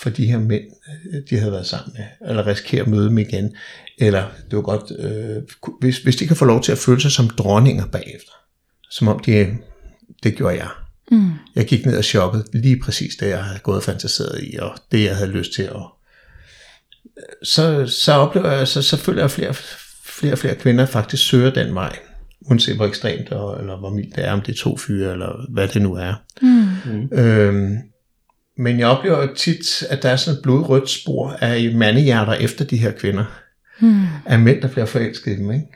for de her mænd, øh, de havde været sammen med, eller risikere at møde dem igen, eller det var godt, øh, hvis, hvis de kan få lov til at føle sig som dronninger bagefter, som om de, det gjorde jeg. Mm. Jeg gik ned og shoppede lige præcis det, jeg havde gået og fantaseret i, og det, jeg havde lyst til at... Så, så oplever jeg, så, så føler jeg, at flere, flere og flere kvinder faktisk søger den vej, uanset hvor ekstremt og, eller hvor mildt det er, om det er to fyre, eller hvad det nu er. Mm. Øhm, men jeg oplever tit, at der er sådan et blodrødt spor af mandehjerter efter de her kvinder. Hmm. Af mænd, der bliver forelsket i dem, ikke?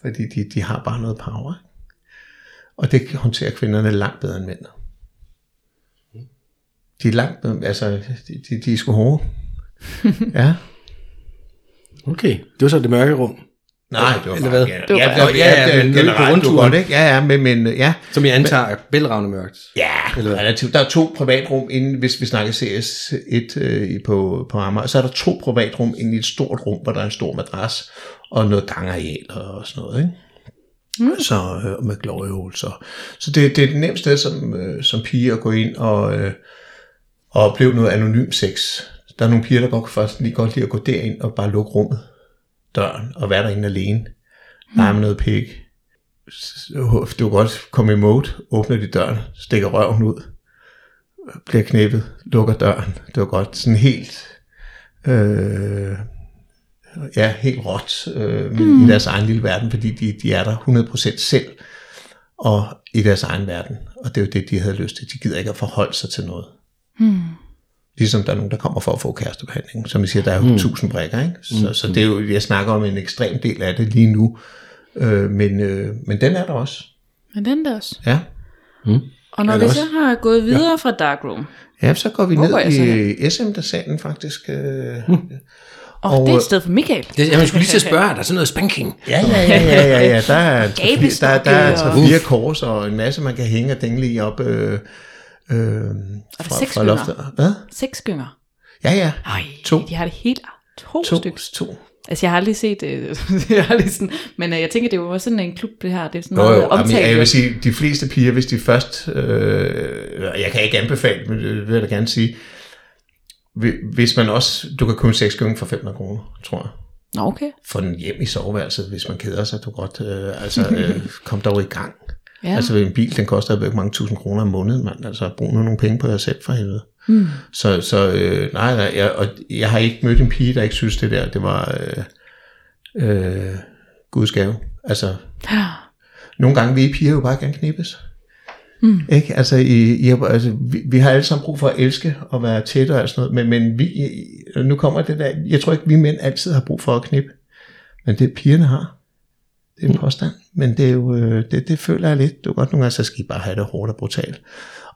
Fordi de, de har bare noget power. Og det kan håndtere kvinderne langt bedre end mænd. De er langt bedre, altså, de, de, de er sgu hårde. ja. Okay, det var så det mørke rum. Nej, det var Eller hvad? Ja, Det var ja, ja, ja, ja, ja, men nede på rundturen. ikke? Ja, ja, men, men ja, Som jeg antager er bælragende mørkt. Ja, Eller hvad? relativt. Der er to privatrum, inden, hvis vi snakker CS1 øh, i- på, på Amager, så er der to privatrum inde i et stort rum, hvor der er en stor madras og noget gangareal og sådan noget. Ikke? Mm. Så øh, med gloriehul. Så, så det, det er et nemt sted som, øh, som pige at gå ind og, øh, og opleve noget anonym sex. Der er nogle piger, der godt, faktisk lige godt lide at gå derind og bare lukke rummet, døren, og være derinde alene. Lege med noget pik. Du kan godt komme i mode, åbner de døren, stikker røven ud, bliver knippet, lukker døren. Det var godt sådan helt, øh, ja, helt råt øh, mm. i deres egen lille verden, fordi de, de er der 100% selv og i deres egen verden. Og det er jo det, de havde lyst til. De gider ikke at forholde sig til noget. Mm. Ligesom der er nogen, der kommer for at få kærestebehandling. Som vi siger, der er jo mm. tusind brækker. Ikke? Så, så det er jo, jeg snakker om en ekstrem del af det lige nu. Øh, men, øh, men den er der også. men den der også. Ja. Og når vi det så har gået videre ja. fra Darkroom, Ja, så går vi Hvor går jeg så ned i SM-salen faktisk. Øh, og, Og, og det er et sted for Michael. Det, jamen, jeg skulle lige til at spørge, er der sådan noget spanking? Ja, ja, ja, ja, ja, ja. Der er, Gabestokke der, der er fire kors og en masse, man kan hænge og dingle i op øh, øh, fra, seks fra gynger? loftet. Hvad? Seks gynger. Ja, ja. Ej, To. de har det helt to, To, stykker. to. Altså, jeg har aldrig set det. jeg har aldrig sådan, men øh, jeg tænker, det er jo også sådan en klub, det her. Det er sådan Nå, meget jo, jamen, omtalt. jeg vil sige, de fleste piger, hvis de først, øh, jeg kan ikke anbefale, men det vil jeg da gerne sige, Hvi- hvis man også, du kan købe en sexgøring for 500 kroner, tror jeg. Nå, okay. Få den hjem i soveværelset, hvis man keder sig, du godt, øh, altså, øh, kom dog i gang. Ja. Ja. Altså en bil, den koster jo ikke mange tusind kroner om måneden, mand. Altså brug nu nogle penge på jer selv for helvede. Mm. Så, så øh, nej, nej, jeg, og jeg har ikke mødt en pige, der ikke synes det der, det var øh, øh, Guds gave. Altså, nogle gange vil I piger jo bare gerne knippes. Mm. Ikke? Altså, I, I altså vi, vi, har alle sammen brug for at elske og være tætte og sådan noget, men, men vi, nu kommer det der, jeg tror ikke, vi mænd altid har brug for at knippe, men det pigerne har. Det er en påstand, men det, er jo, øh, det, det føler jeg lidt. Det er godt nogle gange, så skal I bare have det hårdt og brutalt.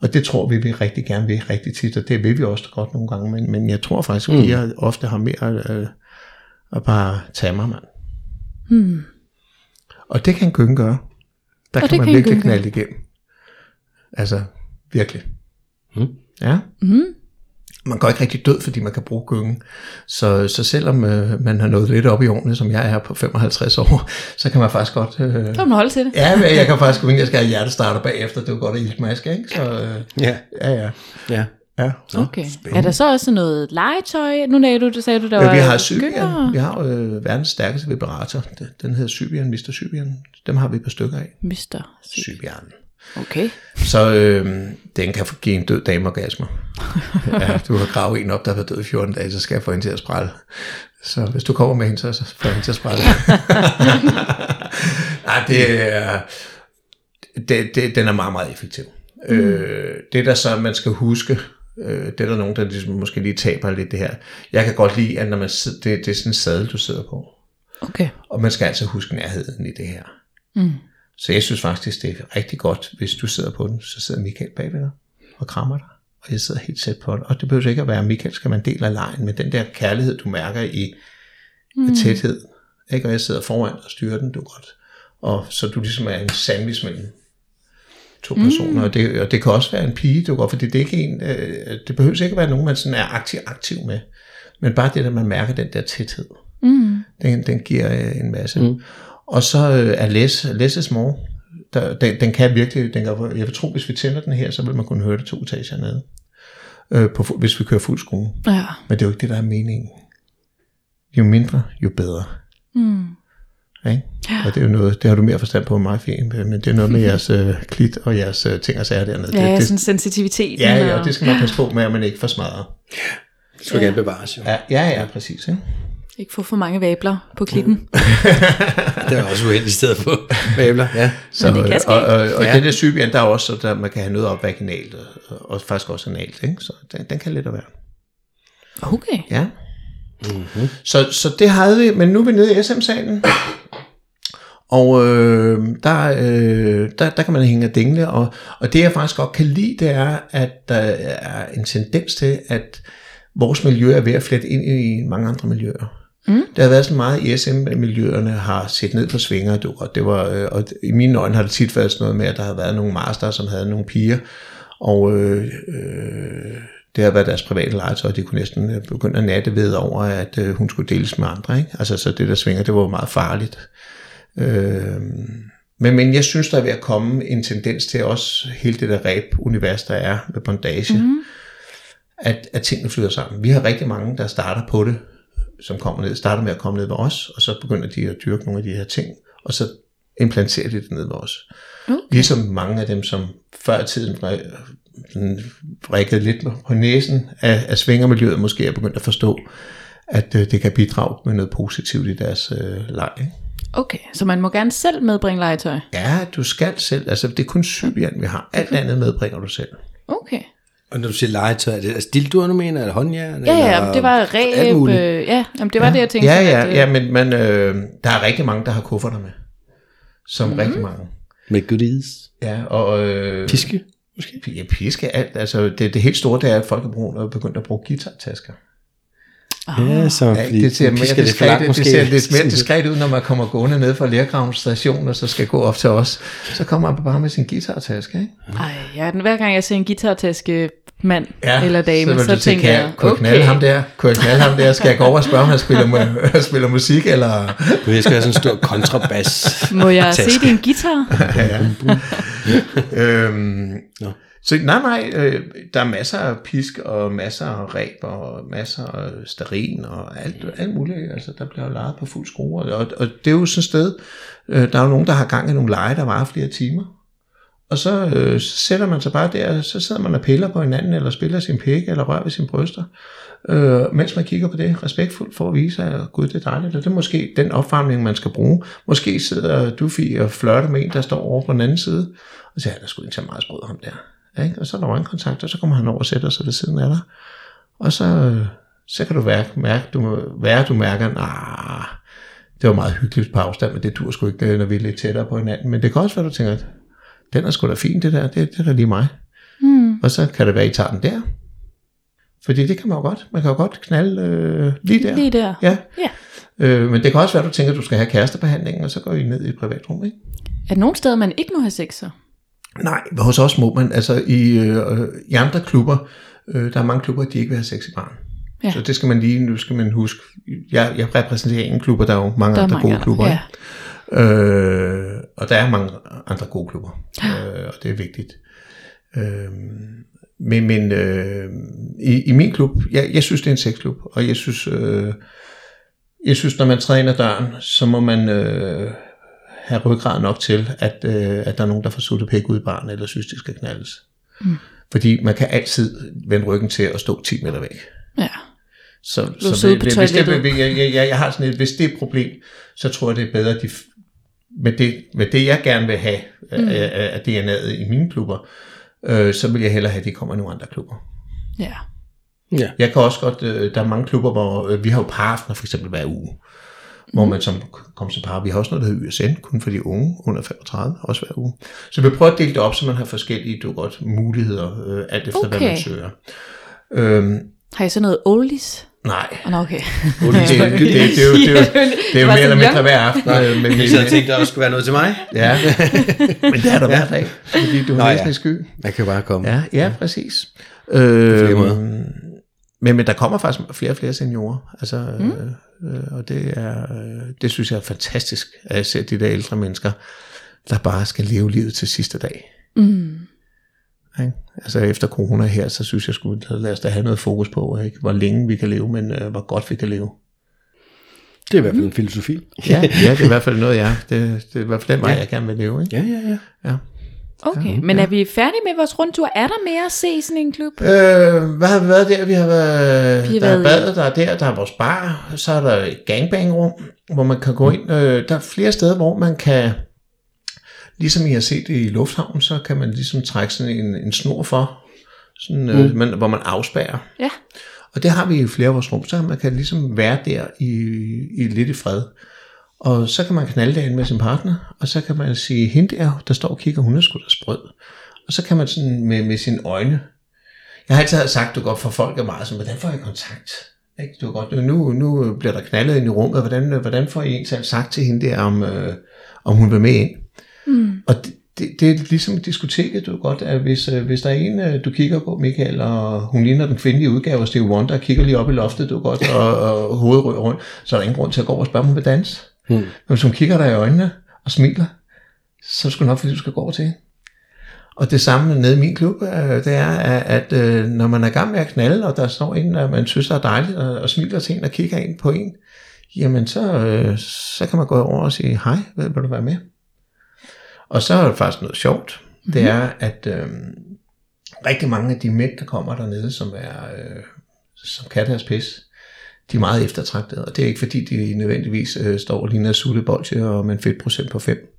Og det tror vi, vi rigtig gerne vil rigtig tit, og det vil vi også godt nogle gange, men, men jeg tror faktisk, at Mm. piger ofte har mere øh, at bare tage mig, mand. Hmm. Og det kan en gynge gøre. Der Og kan man kan virkelig knalde igennem. Altså, virkelig. Mm. Ja. Mm. Man går ikke rigtig død, fordi man kan bruge gyngen. Så, så selvom øh, man har nået lidt op i årene, som jeg er på 55 år, så kan man faktisk godt... Øh, Så må man holde til det. ja, men jeg kan faktisk gå jeg skal have hjertestarter bagefter, det er jo godt at iltmaske, ikke? Så øh, Ja. ja, ja. ja. ja. Okay. Er der så også noget legetøj? Nu sagde du, du sagde du, der Øh, var vi har Sybian. gynger. Vi har øh, verdens stærkeste vibrator. Den hedder Sybian, Mr. Sybian. Dem har vi et par stykker af. Mister. Sybian. Okay. Så øh, den kan give en død dame orgasmer. ja, du har gravet en op, der har været død i 14 dage, så skal jeg få hende til at sprælle. Så hvis du kommer med hende, så så får jeg hende til at sprælle. Nej, det er, det, det, den er meget, meget effektiv. Mm. Øh, det der så, man skal huske, øh, det er der nogen, der ligesom måske lige taber lidt det her. Jeg kan godt lide, at når man sidder, det, det er sådan en sadel, du sidder på. Okay. Og man skal altså huske nærheden i det her. Mm. Så jeg synes faktisk, det er rigtig godt, hvis du sidder på den, så sidder Michael bagved dig. og krammer dig. Og jeg sidder helt sæt på det. Og det behøver ikke at være, Michael skal man del af lejen, men den der kærlighed, du mærker i mm. tæthed. Ikke? Og jeg sidder foran og styrer den, du godt. Og så du ligesom er en sandwich mellem to personer, mm. og, det, og det kan også være en pige, du godt, fordi det er ikke en, øh, det behøver ikke at være nogen, man sådan er aktiv, aktiv med, men bare det, at man mærker den der tæthed, mm. den, den giver øh, en masse. Mm. Og så øh, er less, less is more, der, den, den kan virkelig, den kan, jeg vil tro, hvis vi tænder den her, så vil man kunne høre det to etager nede, øh, på, hvis vi kører fuld skrue. Ja. Men det er jo ikke det, der er meningen. Jo mindre, jo bedre. Mm. Ikke? Ja. Og det er jo noget, det har du mere forstand på end mig, fint, men det er noget med jeres øh, klit og jeres øh, ting og sager dernede. Ja, det, det, sådan sensitivitet. ja, ja, og det skal man passe på med, at man ikke får smadret. Det skal ja. gerne bevares jo. Ja, ja, ja, præcis. Ikke? Ikke få for mange vabler på klitten. Det er også uheldigt i stedet for vabler. Ja. Så, Men det kan ske. og, og, og Ja. den der sybian, der er også, så der, man kan have noget op vaginalt, og, og faktisk også analt, ikke? så den, den kan lidt at være. Okay. Ja. Mm-hmm. Så, så det havde vi, men nu er vi nede i SM-salen, og øh, der, øh, der, der kan man hænge og dingle, og, og det jeg faktisk godt kan lide, det er, at der er en tendens til, at vores miljø er ved at flette ind i mange andre miljøer. Mm. Der har været så meget i SM-miljøerne har set ned på svinger, du, og, det var, øh, og i mine øjne har det tit været sådan noget med, at der har været nogle master, som havde nogle piger, og øh, øh, det har været deres private legetøj, de kunne næsten øh, begynde at natte ved over, at øh, hun skulle deles med andre. Ikke? Altså så det der svinger, det var jo meget farligt. Øh, men, men jeg synes, der er ved at komme en tendens til også hele det der ræb-univers, der er med bondage, mm. at, at tingene flyder sammen. Vi har rigtig mange, der starter på det, som kommer ned, starter med at komme ned ved os, og så begynder de at dyrke nogle af de her ting, og så implanterer de det ned ved os. Okay. Ligesom mange af dem, som før i tiden sådan vrikkede lidt på næsen af, af svingermiljøet, måske er begyndt at forstå, at øh, det kan bidrage med noget positivt i deres øh, leg. Okay, så man må gerne selv medbringe legetøj. Ja, du skal selv. Altså, det er kun sybian, vi har. Alt andet medbringer du selv. Okay. Og når du siger legetøj, er det altså dildoer, du mener, eller håndjern? Ja, ja, eller det var alt ræb. muligt? Øh, ja, jamen, det var ja. det, jeg tænkte. Ja, ja, at, ja, øh, men, men øh, der er rigtig mange, der har kufferter med. Som mm. rigtig mange. Med goodies. Ja, og... Øh, Piske, måske? Ja, piske alt. Altså, det, det helt store, det er, at folk er begyndt, er begyndt at bruge guitartasker. Ja, så Ja, det ser mere det diskret, det, måske. det ser lidt mere diskret ud, når man kommer gående ned fra Lærkravens station, og så skal gå op til os. Så kommer man bare med sin guitartaske, ikke? Ej, ja, den, hver gang jeg ser en guitartaske mand ja, eller dame, så, så tænke, tænker kan jeg, kunne jeg knalde okay, ham der? Kunne jeg knalde ham der? Skal jeg gå over og spørge, om han spiller, mu- spiller musik, eller... Du jeg skal have sådan en stor kontrabas. må jeg se din guitar? øhm, Nå. Så nej, nej, øh, der er masser af pisk, og masser af ræb, og masser af sterin, og alt, alt muligt. Altså, der bliver jo lejet på fuld skrue, og, og det er jo sådan et sted, øh, der er jo nogen, der har gang i nogle lege, der varer flere timer. Og så, øh, så sætter man sig bare der, så sidder man og piller på hinanden, eller spiller sin pæk, eller rører ved sine bryster, øh, mens man kigger på det respektfuldt for at vise, at gud, det er dejligt, og det er måske den opvarmning, man skal bruge. Måske sidder du, Fie, og flørter med en, der står over på den anden side, og siger, han er sgu ikke så meget sprød, ham der. Ikke? Og så er der øjenkontakt, og så kommer han over og sætter sig ved siden af dig. Og så, øh, så kan du mærke, mærke du, være, du mærker, nah, det var meget hyggeligt på afstand, men det dur sgu ikke, når vi er lidt tættere på hinanden. Men det kan også være, du tænker, den er sgu da fin, det der, det, det er da lige mig. Hmm. Og så kan det være, at I tager den der. Fordi det kan man jo godt. Man kan jo godt knalde øh, lige der. Lige der. Ja. Ja. Øh, men det kan også være, at du tænker, at du skal have kærestebehandling, og så går I ned i et privatrum, ikke? Er der nogle steder, man ikke må have sex så? Nej, hos os må man. Altså i, øh, i andre klubber, øh, der er mange klubber, de ikke vil have sex i barn. Ja. Så det skal man lige, nu skal man huske. Jeg, jeg repræsenterer en klubber, der er jo mange Der er andre mange gode andre, klubber. ja. Øh, og der er mange andre gode klubber, øh, og det er vigtigt. Øh, men men øh, i, i min klub, jeg, jeg synes, det er en sexklub, og jeg synes, øh, jeg synes, når man ad døren, så må man øh, have ryggrad nok til, at, øh, at der er nogen, der får suttet pæk ud i barnet, eller synes, de skal knaldes. Mm. Fordi man kan altid vende ryggen til at stå 10 meter væk. Ja. Så, så på hvis, det, jeg, jeg, jeg, jeg har sådan et, hvis det er et problem, så tror jeg, det er bedre, at de, med, det, med det, jeg gerne vil have mm. af, af af DNA'et i mine klubber, øh, så vil jeg hellere have, at de kommer i nogle andre klubber. Ja. Ja. Jeg kan også godt, øh, der er mange klubber, hvor øh, vi har jo paraftener for eksempel hver uge. Hvor man som kom til par, vi har også noget, der hedder USN, kun for de unge under 35, også hver uge. Så vi prøver at dele det op, så man har forskellige du godt, muligheder, øh, alt efter okay. hvad man Okay. søger. Øhm, Har I så noget oldies? nej, Oh, no, okay. det, det, det, det, det, er jo, det, er jo, det er jo mere eller mindre hver aften. øh, Men, Så jeg tænkte, der også skulle være noget til mig. ja, men det er der hver dag, fordi du Nå, er ja. sky. Man kan bare komme. Ja, ja, præcis. Øh, flere måder. Men, men der kommer faktisk flere og flere seniorer, altså, mm. øh, og det er, øh, det synes jeg er fantastisk, at jeg ser de der ældre mennesker, der bare skal leve livet til sidste dag. Mm. Ikke? Altså efter corona her, så synes jeg skulle lad os da have noget fokus på, ikke? hvor længe vi kan leve, men øh, hvor godt vi kan leve. Det er i hvert fald en filosofi. Ja, ja det er i hvert fald noget, jeg, det, det er i hvert fald den vej, jeg gerne vil leve. Ikke? Ja, ja, ja. Ja. Okay, men er vi færdige med vores rundtur? Er der mere at se i sådan en klub? Øh, hvad har vi været der? Vi har været, Vi har der er været i- badet, der er der, der er vores bar, så er der et gangbang-rum, hvor man kan gå ind. Øh, der er flere steder, hvor man kan, ligesom I har set det i lufthavnen, så kan man ligesom trække sådan en, en snor for, sådan, øh, man, hvor man afspærrer. Ja. Og det har vi i flere af vores rum, så man kan ligesom være der i, i lidt i fred. Og så kan man knalde derinde med sin partner, og så kan man sige, hende der, der står og kigger, hun er sgu da sprød. Og så kan man sådan med, med sine øjne, jeg har altid sagt, du godt for folk er meget sådan, hvordan får jeg kontakt? Ikke? Du godt, nu, nu bliver der knaldet ind i rummet, hvordan, hvordan får I egentlig sagt til hende der, om, øh, om hun vil med ind? Mm. Og det, det, det er ligesom diskoteket, du er godt, at hvis, øh, hvis der er en, øh, du kigger på, Michael, og hun ligner den kvindelige udgave af Stevie Wonder, kigger lige op i loftet, du er godt, og, og hovedet rører rundt, så er der ingen grund til at gå over og spørge, om hun vil danse. Mm. Men hvis hun kigger dig i øjnene og smiler, så det sgu nok, fordi du skal gå over til hende. Og det samme nede i min klub, øh, det er, at øh, når man er i gang med at knalde, og der står en, at man synes, der er dejligt, og, og smiler til en og kigger ind på en, jamen så, øh, så kan man gå over og sige, hej, vil, vil du være med? Og så er det faktisk noget sjovt. Mm-hmm. Det er, at øh, rigtig mange af de mænd, der kommer dernede, som, er, øh, som kan deres pis, de er meget eftertragtede, og det er ikke fordi, de nødvendigvis øh, står og ligner sutte bolsje og med en fedtprocent på 5.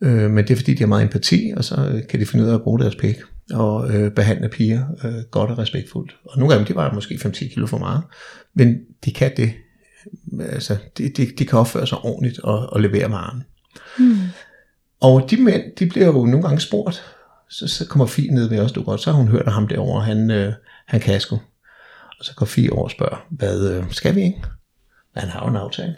Øh, men det er fordi, de har meget empati, og så øh, kan de finde ud af at bruge deres pæk og øh, behandle piger øh, godt og respektfuldt. Og nogle af dem, de var måske 5-10 kilo for meget, men de kan det. Altså, de, de, de kan opføre sig ordentligt og, og levere varen. Hmm. Og de mænd, de bliver jo nogle gange spurgt, så, så kommer Fie ned ved os, du godt, så har hun hørt af ham derovre, han, øh, han kan sgu. Og så går fire år og spørger, hvad øh, skal vi ikke? Han har jo en aftale.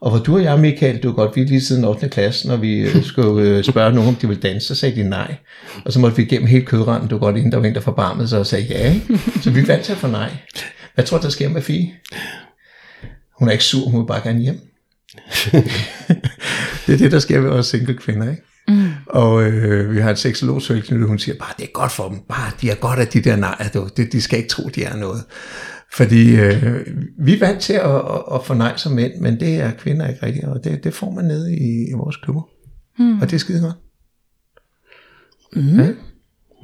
Og hvor du og jeg, Michael, du er godt, vi lige siden 8. klasse, når vi øh, skulle øh, spørge nogen, om de ville danse, så sagde de nej. Og så måtte vi igennem hele kødranden, du er godt, inden der var en, der forbarmede sig og sagde ja. Ikke? Så vi vandt til at få nej. Hvad tror du, der sker med Fie? Hun er ikke sur, hun vil bare gerne hjem. det er det, der sker ved os single kvinder, ikke? Mm. Og øh, vi har en seksolog, Sølknytte, hun siger bare, det er godt for dem. Bare, de er godt af de der nej, du. De, de skal ikke tro, de er noget. Fordi øh, vi er vant til at, at, at nej som mænd, men det er kvinder ikke rigtigt, og det, det får man nede i, i vores klubber. Mm. Og det er skide godt. Mm. Ja.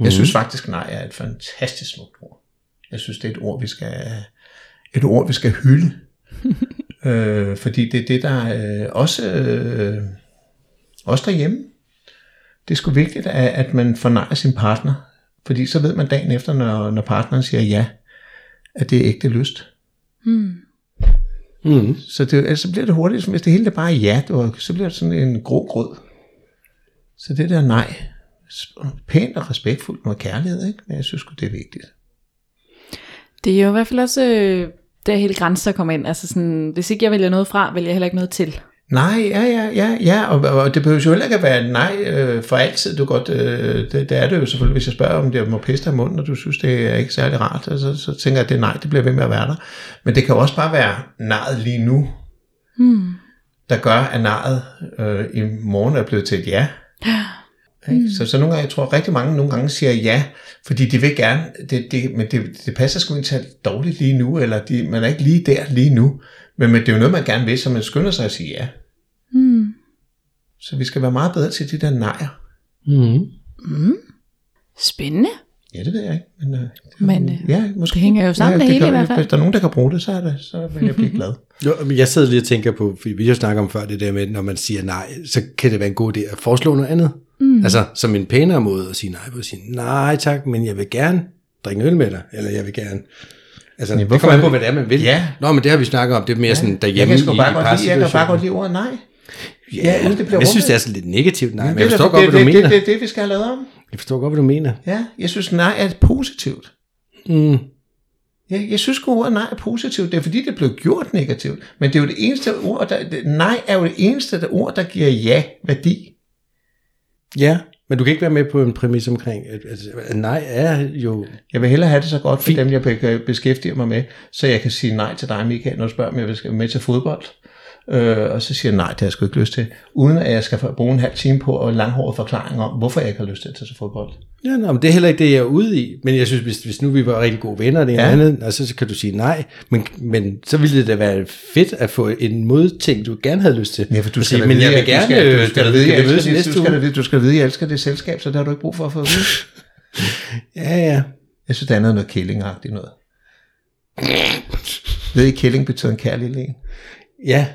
Jeg synes faktisk, nej er et fantastisk smukt ord. Jeg synes, det er et ord, vi skal, et ord, vi skal hylde. øh, fordi det er det, der øh, også, øh, også derhjemme. Det er sgu vigtigt, at, at man fornejer sin partner. Fordi så ved man dagen efter, når, når partneren siger ja, at det er ægte lyst. Mm. Så det, altså, så bliver det hurtigt, hvis det hele er bare ja, du, så bliver det sådan en grå grød. Så det der nej, pænt og respektfuldt med kærlighed, ikke? Men jeg synes det er vigtigt. Det er jo i hvert fald også øh, der hele grænser kommer ind. Altså sådan, hvis ikke jeg vælger noget fra, vælger jeg heller ikke noget til. Nej, ja, ja, ja, ja, og, og det behøver jo heller ikke at være nej øh, for altid. Du godt, øh, det, det, er det jo selvfølgelig, hvis jeg spørger, om det må pisse dig i munden, og du synes, det er ikke særlig rart, altså, så tænker jeg, at det nej, det bliver ved med at være der. Men det kan jo også bare være nejet lige nu, hmm. der gør, at nejet øh, i morgen er blevet til et ja. Ikke? Så, så nogle gange, jeg tror rigtig mange nogle gange siger ja, fordi de vil gerne, det, det, men det, det passer sgu ikke til dårligt lige nu, eller de, man er ikke lige der lige nu. Men, men det er jo noget, man gerne vil, så man skynder sig at sige ja. Mm. Så vi skal være meget bedre til de der nejer. Mm. Spændende. Ja, det ved jeg ikke. Men, øh, Men øh, ja, måske. det hænger jo sammen det hele kan, i hvert fald. Hvis der er nogen, der kan bruge det, så, er det, så vil jeg blive glad. Jo, men jeg sidder lige og tænker på, fordi vi har snakket om før det der med, når man siger nej, så kan det være en god idé at foreslå noget andet. Mm. Altså som en pænere måde at sige nej på. At sige, nej tak, men jeg vil gerne drikke øl med dig, eller jeg vil gerne. Altså, Ja, det hvorfor kommer an på, det- hvad det er, man vil. Ja. Nå, men det har vi snakket om. Det er mere sådan Jeg derhjemme kan sgu i, bare i godt lide, jeg kan bare godt lide ordet nej. Ja, uden det bliver jeg synes, det er sådan lidt negativt. Nej, men det, jeg er forstår derfor- godt, hvad du det, mener. Det, det, det, det, vi skal have lavet om. Jeg forstår godt, hvad du mener. Ja, jeg synes nej er positivt. Mm. Jeg, jeg synes sgu, ordet nej er positivt. Det er fordi, det blev gjort negativt. Men det er jo det eneste ord, der, det, nej er jo det eneste der, ord, der giver ja værdi. Ja, men du kan ikke være med på en præmis omkring, at, at, nej er jo... Jeg vil hellere have det så godt for Fint. dem, jeg be- beskæftiger mig med, så jeg kan sige nej til dig, Michael, når du spørger, om jeg vil med til fodbold. Øh, og så siger jeg, nej, det har jeg sgu ikke lyst til. Uden at jeg skal bruge en halv time på en langhåret forklaring om, hvorfor jeg ikke har lyst til at tage til fodbold. Ja, nå, men det er heller ikke det, jeg er ude i. Men jeg synes, hvis, hvis nu vi var rigtig gode venner, det Ja. andet, og så, så kan du sige nej. Men, men så ville det da være fedt at få en modting, du gerne havde lyst til. Ja, for du At skal sige, men vide, jeg vil at- gerne, du skal, du vide, vi jeg elsker det, du skal, du skal vide, at jeg elsker det selskab, så det har du ikke brug for at få at vide. Ja, ja. Jeg synes, det andet er noget killingagtigt noget. Ved I, killing betyder en kærlig en? Ja,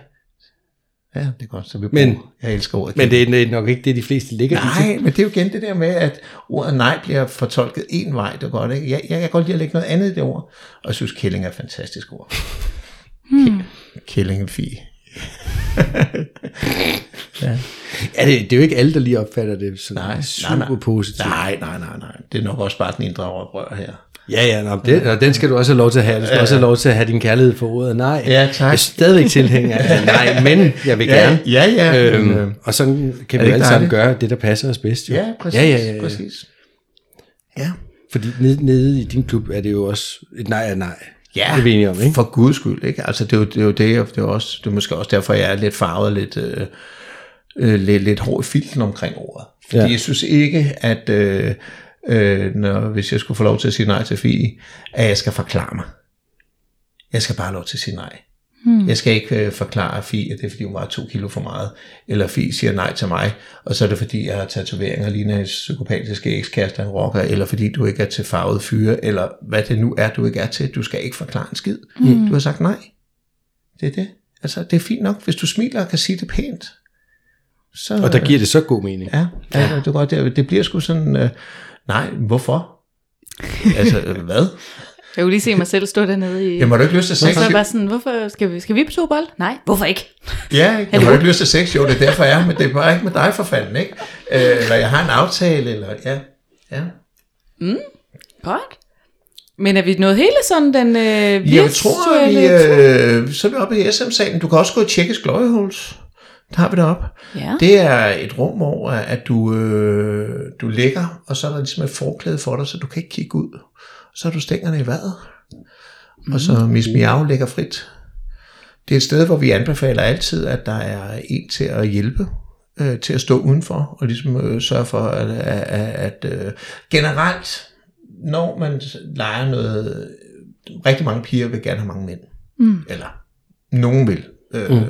Ja, det er godt, så vi Men- bruger. Jeg elsker ordet men det er nok ikke det, de fleste ligger i. Nej, men det er jo igen det der med, at ordet nej bliver fortolket en vej, det er godt, ikke? Jeg, jeg kan godt lide at lægge noget andet i det ord, og jeg synes, killing er et fantastisk ord. Hmm. Killing en fi. Ja, det, det er jo ikke alle, der lige opfatter det sådan Nej, super nej, nej. positivt. Nej, nej, nej, nej. Det er nok også bare den indre rør her. Ja, ja, nå, det, og den skal du også have lov til at have. Du skal Ja, også have lov til at have din kærlighed for ordet nej. Ja, tak. Jeg er stadigvæk tilhænger af nej, men jeg vil Ja, gerne. ja, ja, Øhm, men, øh, og sådan kan vi alle ikke sammen dejligt? gøre det, der passer os bedst. Jo. Ja, præcis. Ja, ja, ja, ja. præcis. Ja. Fordi nede, nede i din klub er det jo også et nej er nej. Ja, Det er vi enige om, ikke? for guds skyld, ikke? Altså, det er jo det, er jo det, og det er, også, det er måske også derfor, jeg er lidt farvet, lidt, øh, øh, lidt, lidt hård i filten omkring ordet. Fordi ja. jeg synes ikke, at øh, øh, når, hvis jeg skulle få lov til at sige nej til Fie, at jeg skal forklare mig. Jeg skal bare have lov til at sige nej. Hmm. Jeg skal ikke øh, forklare Fie, at det er fordi, hun var to kilo for meget. Eller Fie siger nej til mig, og så er det fordi, jeg har tatoveringer, ligner en psykopatisk ekskæreste en rocker, eller fordi du ikke er til farvet fyre, eller hvad det nu er, du ikke er til. Du skal ikke forklare en skid. Mm. Du har sagt nej. Det er det. Altså, det er fint nok, hvis du smiler og kan sige det pænt. Så, Og der giver det så god mening. Ja, ja, det, er godt, det, det bliver sgu sådan, øh, nej, hvorfor? altså, øh, hvad? Jeg kunne lige se mig selv stå dernede i... Jamen, har du ikke lyst til sex? så bare sådan, hvorfor skal vi, skal vi på to bold? Nej, hvorfor ikke? Ja, ikke? Jamen, har du ikke lyst til sex? Jo, det er derfor, jeg er, men det er bare ikke med dig for fanden, ikke? Øh, eller jeg har en aftale, eller ja. Ja. Godt. Men er vi nået hele sådan den øh, Jeg tror, vi, øh, så er vi oppe i SM-salen. Du kan også gå og tjekke Glory Holes. Har vi det op. Ja. Det er et rum, hvor at du, øh, du ligger, og så er der ligesom et forklæde for dig, så du kan ikke kigge ud. Så har du stængerne i vejret, og så Miss Miau ligger frit. Det er et sted, hvor vi anbefaler altid, at der er en til at hjælpe, øh, til at stå udenfor, og ligesom øh, sørge for, at, at, at øh, generelt, når man leger noget, rigtig mange piger vil gerne have mange mænd. Mm. Eller nogen vil. Øh, mm.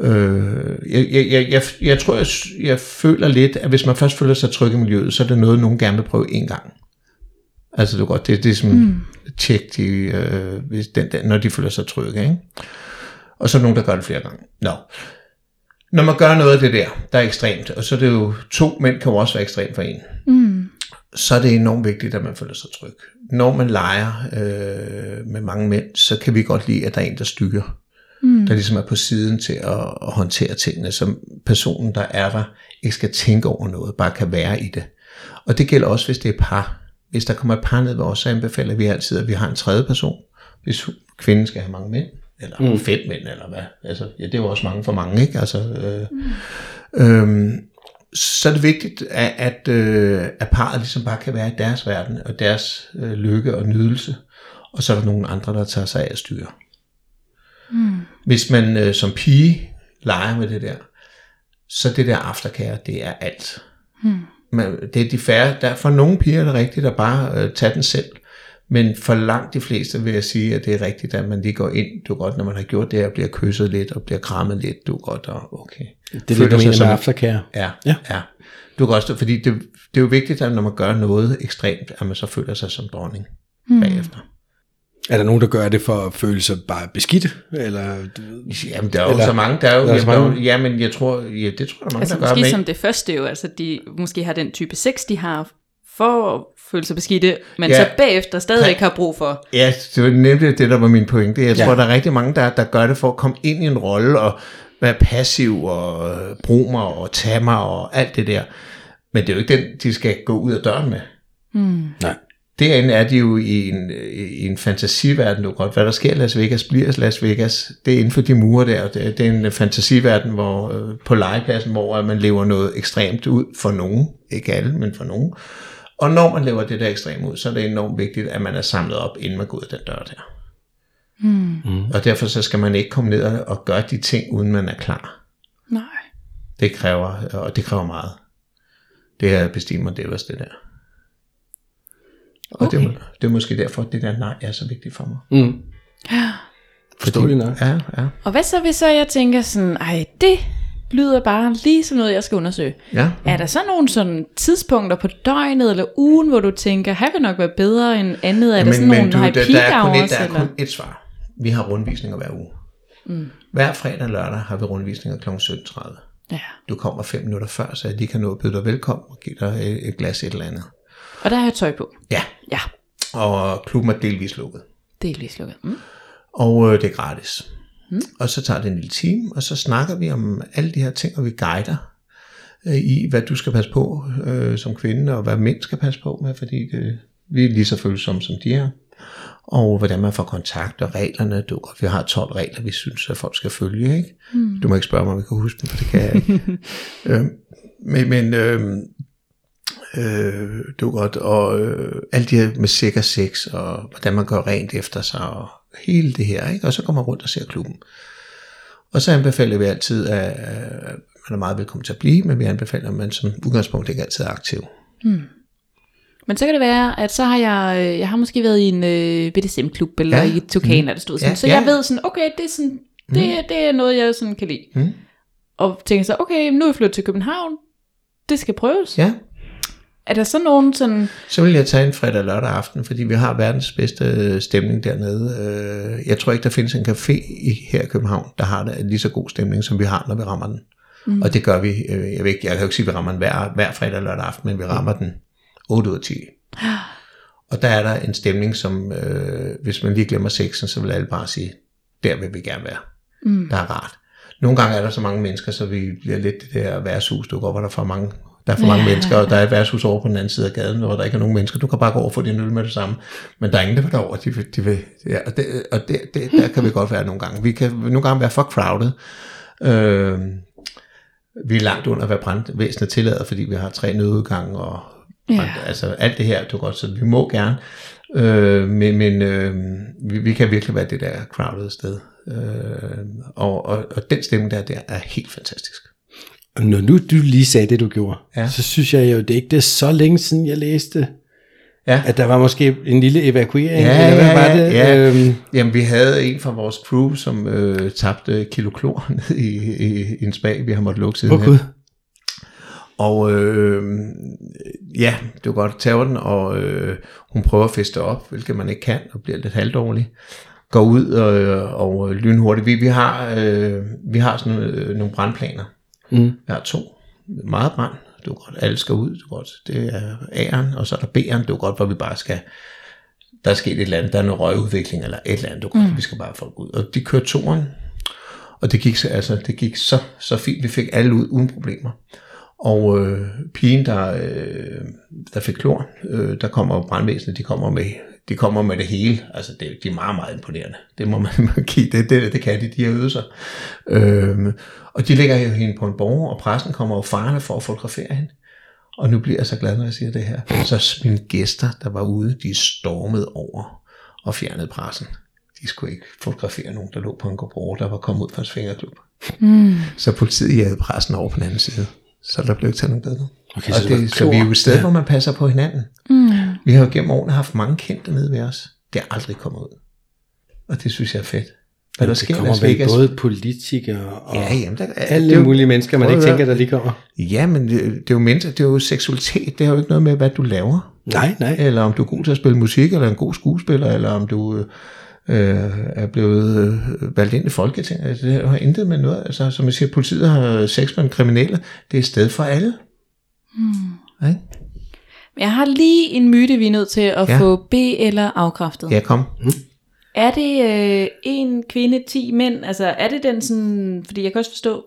Øh, jeg, jeg, jeg, jeg, tror, jeg, jeg føler lidt, at hvis man først føler sig tryg i miljøet, så er det noget, nogen gerne vil prøve en gang. Altså det er godt, det, det er som mm. tjek, de, øh, hvis den, den, når de føler sig trygge. Ikke? Og så er der nogen, der gør det flere gange. Nå. Når man gør noget af det der, der er ekstremt, og så er det jo, to mænd kan jo også være ekstremt for en, mm. så er det enormt vigtigt, at man føler sig tryg. Når man leger øh, med mange mænd, så kan vi godt lide, at der er en, der styrer mm. der ligesom er på siden til at, at håndtere tingene, som personen, der er der, ikke skal tænke over noget, bare kan være i det. Og det gælder også, hvis det er par. Hvis der kommer et par ned ved os, så anbefaler vi altid, at vi har en tredje person. Hvis kvinden skal have mange mænd, eller mm. fem mænd, eller hvad. Altså, ja, det er jo også mange for mange, ikke? Altså, øh, mm. øhm, så er det vigtigt, at, at, øh, at parret ligesom bare kan være i deres verden, og deres øh, lykke og nydelse. Og så er der nogle andre, der tager sig af at styre. Hvis man øh, som pige leger med det der, så det der aftercare, det er alt. Hmm. Man, det er de færre, der for nogle piger er det rigtigt at bare øh, tage den selv, men for langt de fleste vil jeg sige, at det er rigtigt, at man lige går ind, du er godt, når man har gjort det, og bliver kysset lidt, og bliver krammet lidt, du er godt, og okay. Det er det, Føler du mener som- med aftercare. Ja, Ja. ja. ja. Du kan også, fordi det, det er jo vigtigt, at når man gør noget ekstremt, at man så føler sig som dronning hmm. bagefter. Er der nogen, der gør det for at føle sig bare beskidt? Eller, du ved, Jamen, der er jo Eller- så mange, der er jo, der er så jamen, der jo- mange. ja, men jeg tror, ja, det tror jeg, der er mange, Altså der gør måske med. som det første jo, altså de måske har den type sex, de har for at føle sig beskidte, men Ja. så bagefter stadigvæk har brug for. Ja, det var nemlig det, der var min pointe. Jeg Ja. tror, der er rigtig mange, der, der gør det for at komme ind i en rolle og være passiv og bruge mig og tage mig og alt det der. Men det er jo ikke den, de skal gå ud af døren med. Nej. Derinde er de jo i en, i en fantasiverden, du godt. Hvad der sker i Las Vegas, bliver Las Vegas. Det er inden for de mure der. Det er, det er en fantasiverden hvor, øh, på legepladsen, hvor at man lever noget ekstremt ud for nogen. Ikke alle, men for nogen. Og når man lever det der ekstremt ud, så er det enormt vigtigt, at man er samlet op, inden man går ud af den dør der. Mm. Og derfor så skal man ikke komme ned og gøre de ting, uden man er klar. Nej. Det kræver, og det kræver meget. Det er bestimer det det der. Og okay. det, er, det er måske derfor, at det der nej er så vigtigt for mig. Mm. Forståeligt nok. Ja, ja, Og hvad så, hvis så jeg tænker sådan, ej, det lyder bare lige som noget, jeg skal undersøge. ja. Er der så nogle sådan tidspunkter på døgnet eller ugen, hvor du tænker, her vil nok være bedre end andet? Er der sådan nogle high der, peak der, er kun et, der er Eller? kun et svar. Vi har rundvisninger hver uge. Mm. Hver fredag og lørdag har vi rundvisninger kl. 17.30. Ja. Du kommer fem minutter før, så jeg lige kan nå at byde dig velkommen og give dig et, et glas et eller andet. Og der har jeg tøj på. Ja, Ja, og klubben er delvis lukket. det lige slukket. Mm. Og øh, det er gratis. Mm. Og så tager det en lille time, og så snakker vi om alle de her ting, og vi guider øh, i, hvad du skal passe på øh, som kvinde, og hvad mænd skal passe på med, fordi det, vi er lige så følsomme, som de er. Og hvordan man får kontakt, og reglerne. Du, godt, vi har 12 regler, vi synes, at folk skal følge. Ikke? Mm. Du må ikke spørge mig, om jeg kan huske dem, for det kan jeg ikke. øh, men men øh, øh, godt, og øh, alt det her med sikker sex, og hvordan man gør rent efter sig, og hele det her, ikke? og så går man rundt og ser klubben. Og så anbefaler vi altid, at at man er meget velkommen til at blive, men vi anbefaler, at man som udgangspunkt ikke altid er aktiv. Men så kan det være, at så har jeg, øh, jeg har måske været i en øh, BDSM-klub, eller Ja. i et Tukan, mm. eller stod sådan. Ja, så ja. jeg ved sådan, okay, det er, sådan, det, det er noget, jeg sådan kan lide. Mm. Og tænker så, okay, nu er jeg flyttet til København. Det skal prøves. Ja, Er der så nogen sådan... så vil jeg tage en fredag lørdag aften, fordi vi har verdens bedste øh, stemning dernede. Øh, Jeg tror ikke, der findes en café i, her i København, der har det lige så god stemning, som vi har, når vi rammer den. Mm. Og det gør vi, øh, jeg, ved ikke, jeg kan jo ikke sige, at vi rammer den hver, hver fredag og lørdag aften, men vi rammer den 8 ud af 10. Og der er der en stemning, som øh, hvis man lige glemmer sexen, så vil alle bare sige, der vil vi gerne være. Mm. Der er rart. Nogle gange er der så mange mennesker, så vi bliver lidt det der værtshus, du går, hvor der er for mange, der er for mange Ja. mennesker, og der er et værtshus over på den anden side af gaden, hvor der ikke er nogen mennesker. Du kan bare gå over og få din øl med det samme. Men der er ingen, der vil derover. De vil, de vil, ja, og det, og det, det, der kan vi godt være nogle gange. Vi kan nogle gange være for crowded. Øh, vi er langt under, hvad brandvæsenet tillader, fordi vi har tre nødudgange og Ja. brand, altså alt det her, du godt, så vi må gerne. Øh, men men øh, vi, vi kan virkelig være det der crowded sted. Øh, og, og, og den stemme der, der er helt fantastisk. Når nu du lige sagde det, du gjorde, Ja. så synes jeg jo, det ikke det er så længe siden, jeg læste, Ja. at der var måske en lille evakuering, Ja, eller hvad ja, var det? ja. Øhm, Jamen, vi havde en fra vores crew, som øh, tabte kilo klor ned i, i, i en spag, vi har måttet lukke siden gud. Og øh, ja, det var godt tage den, og øh, hun prøver at feste op, hvilket man ikke kan, og bliver lidt halvdårlig. Går ud og, og lynhurtigt. Vi, vi har, øh, vi har sådan øh, nogle brandplaner. Mm. Vi har to. Meget brand. Er godt. Alle skal ud. Er godt. Det er A'eren, og så er der B'eren. Er godt, hvor vi bare skal... Der er sket et eller andet. Der er noget røgudvikling, eller et eller andet. Det er godt. Mm. Vi skal bare få folk ud. Og de kørte toren. Og det gik, så- altså, det gik så, så fint. Vi fik alle ud uden problemer. Og øh, pigen, der, øh, der fik klor, øh, der kommer brandvæsenet, de kommer med, de kommer med det hele. Altså, det, de er meget, meget imponerende. Det må man, man give. Det, det, det kan de, de har øvet sig. Øh, og de lægger jo hende på en borger, og pressen kommer jo farne for at fotografere hende. Og nu bliver jeg så glad, når jeg siger det her. Så mine gæster, der var ude, de stormede over og fjernede pressen. De skulle ikke fotografere nogen, der lå på en borger, der var kommet ud fra en svingerklub. Mm. Så politiet jagede pressen over på den anden side. Så der blev ikke taget nogen billeder. Okay, og så det det, så vi er jo et sted, klor. hvor man passer på hinanden. Mm. Vi har jo gennem årene haft mange kendte nede ved os. Det er aldrig kommet ud. Og det synes jeg er fedt. Hvad der det sker i kommer Las Vegas. både politikere og Ja, jamen, der, alle det jo- mulige mennesker, man ikke tænker, der lige kommer. Ja, men det, det er jo mennesker, det er jo seksualitet. Det har jo ikke noget med, hvad du laver. Nej, nej. Eller om du er god til at spille musik, eller en god skuespiller, eller om du øh, er blevet øh, valgt ind i Folketinget. Altså, det har intet med noget. Altså, som jeg siger, politiet har sex med en kriminelle. Det er et sted for alle. Mm. Ikke? Jeg har lige en myte, vi er nødt til at Ja. ja. få B eller afkræftet. Ja, kom. Er det øh, en kvinde, 10 mænd? Altså er det den sådan, fordi jeg kan også forstå,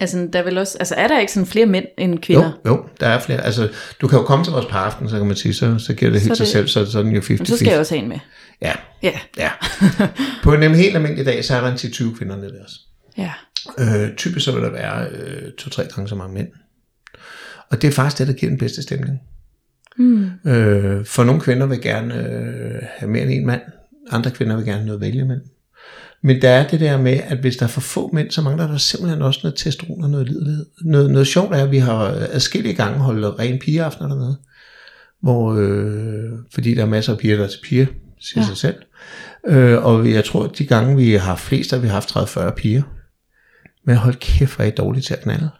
altså der er vel også, altså er der ikke sådan flere mænd end kvinder? Jo, jo, der er flere. Altså, du kan jo komme til vores paraften, så kan man sige, så, så giver det helt Så sig det- selv, så, er den jo 50-50. Men så skal jeg også have en med. Ja, Ja, ja. På en helt almindelig dag, så er der en 10-20 kvinder nede os. ja. Øh, typisk så vil der være øh, to-tre gange så mange mænd. Og det er faktisk det, der giver den bedste stemning. Mm. Øh, for nogle kvinder vil gerne øh, have mere end en mand. Andre kvinder vil gerne noget at vælge mellem. Men der er det der med, at hvis der er for få mænd, så mangler der simpelthen også noget testosteron og noget lidelighed. Noget, noget sjovt er, at vi har adskillige gange holdt ren pigeaftener dernede. Hvor, øh, fordi der er masser af piger, der er til piger, siger ja. sig selv. Øh, og jeg tror, at de gange, vi har haft flest, der har vi haft 30-40 piger. Men hold kæft, hvor er I dårlige til at knalde.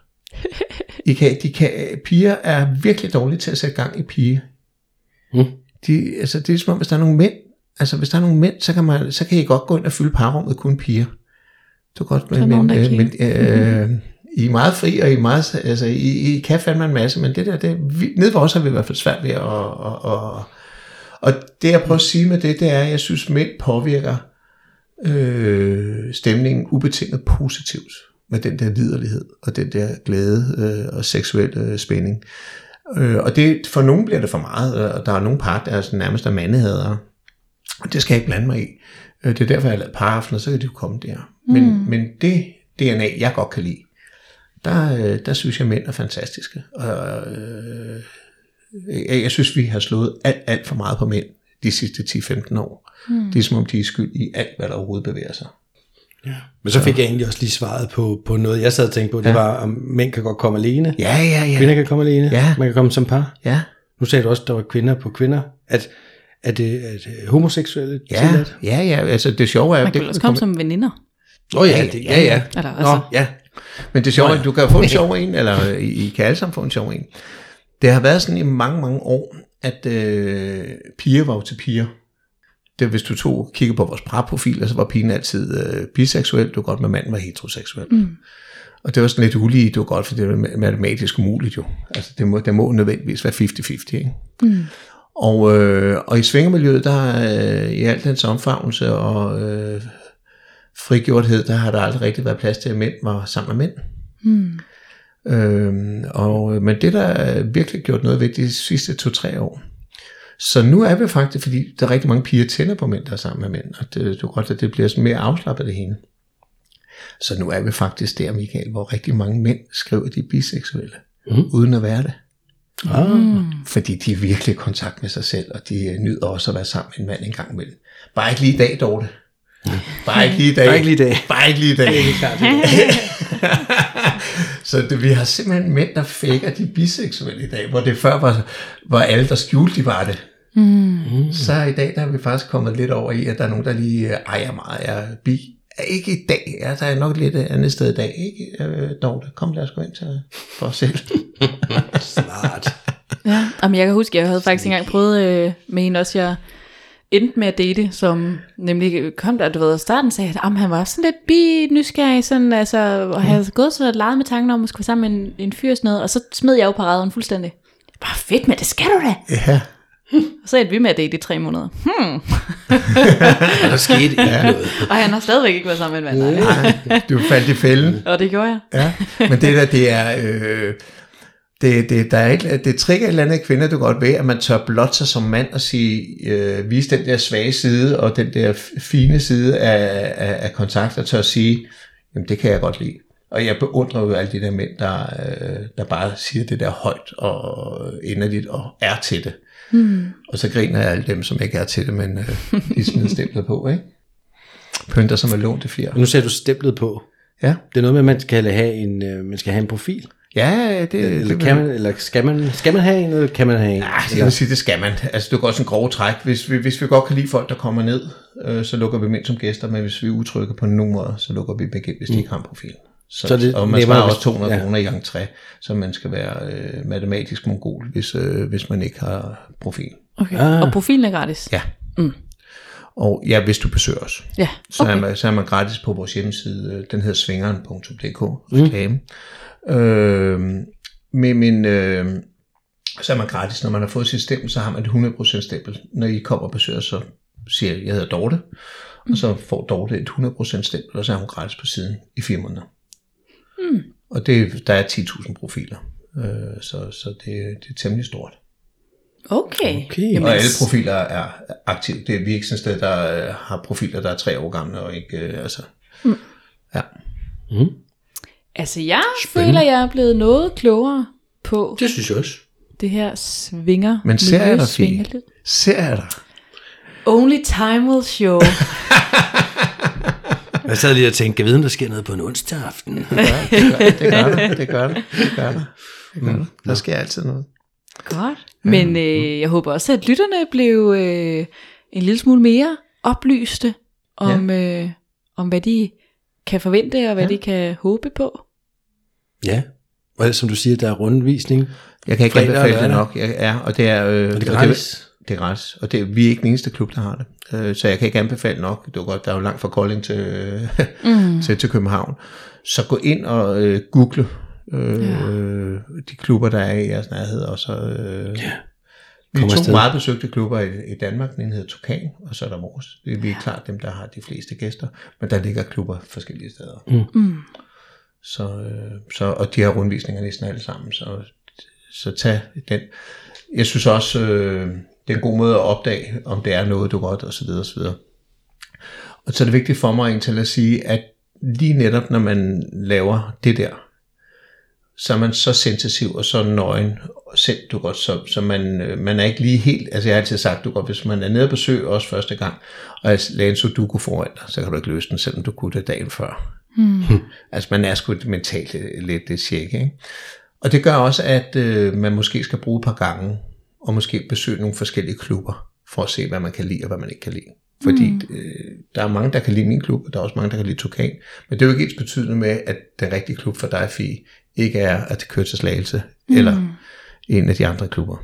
I kan, de kan, piger er virkelig dårlige til at sætte gang i pige. Mm. De, altså, det er som om, hvis der er nogle mænd, altså hvis der er nogle mænd, så kan, man, så kan I godt gå ind og fylde parrummet kun piger. Du godt, men, men, øh, men øh, I er meget fri, og I, er meget, altså, I, I kan fandme en masse, men det der, det, vi, nede for os har vi i hvert fald svært ved at, og, og, og det jeg prøver at sige med det, det er, at jeg synes, mænd påvirker øh, stemningen ubetinget positivt med den der liderlighed og den der glæde øh, og seksuel øh, spænding. Øh, og det, for nogen bliver det for meget, og der er nogle par, der er sådan nærmest er mandehadere. Og det skal jeg ikke blande mig i. Øh, det er derfor, jeg har lavet paraftener, så kan de jo komme der. Men, mm. men det DNA, jeg godt kan lide, der, øh, der synes jeg, mænd er fantastiske. Og, øh, jeg, jeg synes, vi har slået alt, alt for meget på mænd de sidste 10-15 år. Mm. Det er som om, de er skyld i alt, hvad der overhovedet bevæger sig. Men så fik jeg egentlig også lige svaret på, på noget, jeg sad og tænkte på. Det Ja. var, om mænd kan godt komme alene. Ja, ja, ja. Kvinder kan komme alene. Ja. Man kan komme som par. Ja, Nu sagde du også, at der var kvinder på kvinder. At, at det at homoseksuelle ja, tilladt? ja, ja. Altså, det sjove er... Man kan det, også komme som veninder. Åh oh, ja, det, ja, ja. Eller, Nå, altså, ja. Men det sjove er, at du kan få en sjov en, eller I, kan alle sammen få en sjov en. Det har været sådan i mange, mange år, at øh, piger var jo til piger. Det, hvis du tog kigger på vores parprofiler, så var pigen altid øh, biseksuel, det var godt, men manden var heteroseksuel. Mm. Og det var sådan lidt ulige, det var godt, for det var matematisk umuligt jo. Altså det må, det må nødvendigvis være 50-50, ikke? Mm. Og, øh, og i svingermiljøet, der øh, i alt dens omfavnelse og øh, frigjorthed, der har der aldrig rigtig været plads til, at mænd var sammen med mænd. Øhm, og, men det der er virkelig gjort noget ved de sidste to-tre år. Så nu er vi faktisk, fordi der er rigtig mange piger tænder på mænd, der er sammen med mænd, og det, det er godt, at det bliver sådan mere afslappet det hele. Så nu er vi faktisk der, Michael, hvor rigtig mange mænd skriver, at de er biseksuelle, mm. uden at være det. Ah. Fordi de er virkelig i kontakt med sig selv, og de øh, nyder også at være sammen med en mand en gang imellem. Bare ikke lige i dag, Dorte. Bare ikke lige i dag. Bare ikke lige i dag. Bare ikke lige i dag. Så det, vi har simpelthen mænd, der faker de biseksuelle i dag, hvor det før var, var alle, der skjulte, de var det. Mm. Så i dag, der er vi faktisk kommet lidt over i, at der er nogen, der lige øh, ejer meget af bi. Ikke i dag, ja, der er nok lidt et andet sted i dag, ikke? Øh, Dorte, kom lad os gå ind til for os selv. Ja, Jamen, jeg kan huske, jeg havde faktisk engang prøvet øh, med en også, jeg endte med at date, som nemlig kom der, du ved, og starten sagde, at han var sådan lidt bi-nysgerrig, sådan, altså, og havde gået så leget med tanken om at skulle være sammen med en, en fyr og sådan noget, og så smed jeg jo paraderen fuldstændig. Bare fedt med det, skal du da! Ja, Og så endte vi med at date i tre måneder. Hmm. Og der skete ikke noget. Og han har stadigvæk ikke været sammen med en mand. Nej. du faldt i fælden. Og det gjorde jeg. Ja, men det der, det er... Øh, det, det, der er et, det trigger et eller andet kvinder, du godt ved, at man tør blot sig som mand og sige, øh, vise den der svage side og den der fine side af, af, af kontakt, og tør sige, jamen det kan jeg godt lide. Og jeg beundrer jo alle de der mænd, der, øh, der bare siger det der højt og inderligt og er til det. Mm. Og så griner jeg alle dem, som ikke er til det, men øh, de smider stemplet på, ikke? Pynter som er lånt til fjer. Og nu sagde du stemplet på. Ja, Det er noget med, at man skal have en, øh, man skal have en profil. Ja det, Eller, det kan man, eller skal, man, skal man have en, eller kan man have en? Ja, jeg vil sige, det skal man. Altså, det er godt sådan en grove træk. Hvis vi, hvis vi godt kan lide folk, der kommer ned, øh, så lukker vi dem ind som gæster, men hvis vi er utrygge på nogen måde, så lukker vi dem igen, hvis de ikke har en profil. Så, Så det og man sparer også 200 ja. ja. kroner i entré, så man skal være øh, matematisk mongol, hvis, øh, hvis man ikke har profil. Okay. Ah. Og profilen er gratis. Ja. Mm. Og ja, hvis du besøger os. Ja, Så, okay. er okay. man, så er man gratis på vores hjemmeside. øh, Den hedder svingeren.dk. Reklame. Mm. Øh, men, men, øh, Så er man gratis. Når man har fået sit stempel, så har man et 100% stempel. Når I kommer og besøger, så siger jeg, jeg hedder Dorte. Og så får Dorte et 100% stempel, og så er hun gratis på siden i fire måneder. Mm. Og det, der er 10.000 profiler. Øh, så, så det, det er temmelig stort. Okay. Okay. Og alle profiler er aktive. Det er vi er ikke sådan et sted, der øh, har profiler, der er tre år gamle, og ikke, øh, altså... Ja. Altså, jeg Spændende. føler, jeg er blevet noget klogere på Det synes jeg også. det her svinger. Men ser jeg dig, Fie? svingerlyd. Ser jeg dig? Only time will show. Jeg sad lige og tænkte, kan jeg vide, om der sker noget på en onsdag aften? Det gør det, det gør det, det gør det. det, gør det. Der sker altid noget. Godt. Men øh, jeg håber også, at lytterne blev øh, en lille smule mere oplyste om, ja. øh, om hvad de kan forvente og hvad ja. de kan håbe på. Ja. Og som du siger, der er rundvisning. Jeg kan ikke Fredag anbefale det nok. Jeg, ja, og det er... Øh, Og det er og gratis. Det er gratis. Og det, vi er ikke den eneste klub, der har det. Øh, så jeg kan ikke anbefale nok. Det er jo godt, der er jo langt fra Kolding til, mm. til, til København. Så gå ind og øh, google øh, ja. de klubber, der er i jeres nærhed. Og så, øh, ja. Vi er to afsted. meget besøgte klubber i, i Danmark. Den ene hedder Tukan, og så er der vores. Vi, er klart dem, der har de fleste gæster. Men der ligger klubber forskellige steder. Mm. Så, øh, så, og de har rundvisninger næsten alle sammen, så, så tag den. Jeg synes også, øh, det er en god måde at opdage, om det er noget, du godt, og så videre, og så er det vigtigt for mig egentlig til at sige, at lige netop når man laver det der, så er man så sensitiv og så nøgen selv, du godt, så, så man, øh, man er ikke lige helt, altså jeg har altid sagt, du godt, hvis man er nede på besøg også første gang, og jeg lagde en sudoku foran dig, så kan du ikke løse den, selvom du kunne det dagen før. Altså man er sgu mentalt lidt det tjek, ikke? Og det gør også, at øh, man måske skal bruge et par gange, og måske besøge nogle forskellige klubber, for at se, hvad man kan lide og hvad man ikke kan lide. Fordi mm. øh, der er mange, der kan lide min klub, og der er også mange, der kan lide Tukan. Men det er jo ikke ens betydende med, at den rigtige klub for dig, Fie, ikke er at det kører til slagelse, mm. eller en af de andre klubber.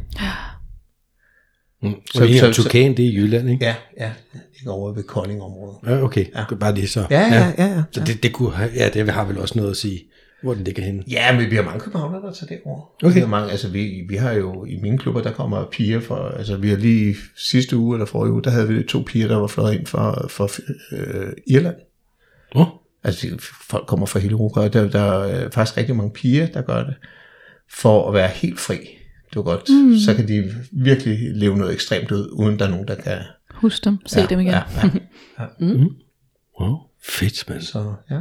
Mm. Så- så- så, Tukan, det er i Jylland, ikke? Ja, ja, ikke over ved Kolding-området. Ja, okay. Ja. Bare lige så. Ja, ja, ja, ja. Så det, det, kunne, ja, det har vel også noget at sige, hvor den ligger henne. Ja, men vi har mange københavnere, der tager derover. Okay. Vi har, mange, altså vi, vi har jo i mine klubber, der kommer piger for, altså vi har lige sidste uge eller forrige uge, der havde vi to piger, der var fløjet ind fra, fra øh, Irland. Oh. Altså folk kommer fra hele Europa, og der, der er faktisk rigtig mange piger, der gør det, for at være helt fri. Det er godt. Mm. Så kan de virkelig leve noget ekstremt ud, uden der er nogen, der kan... Husk dem. Se dem igen. Ja, ja. Wow. Fedt, mand. Så, ja.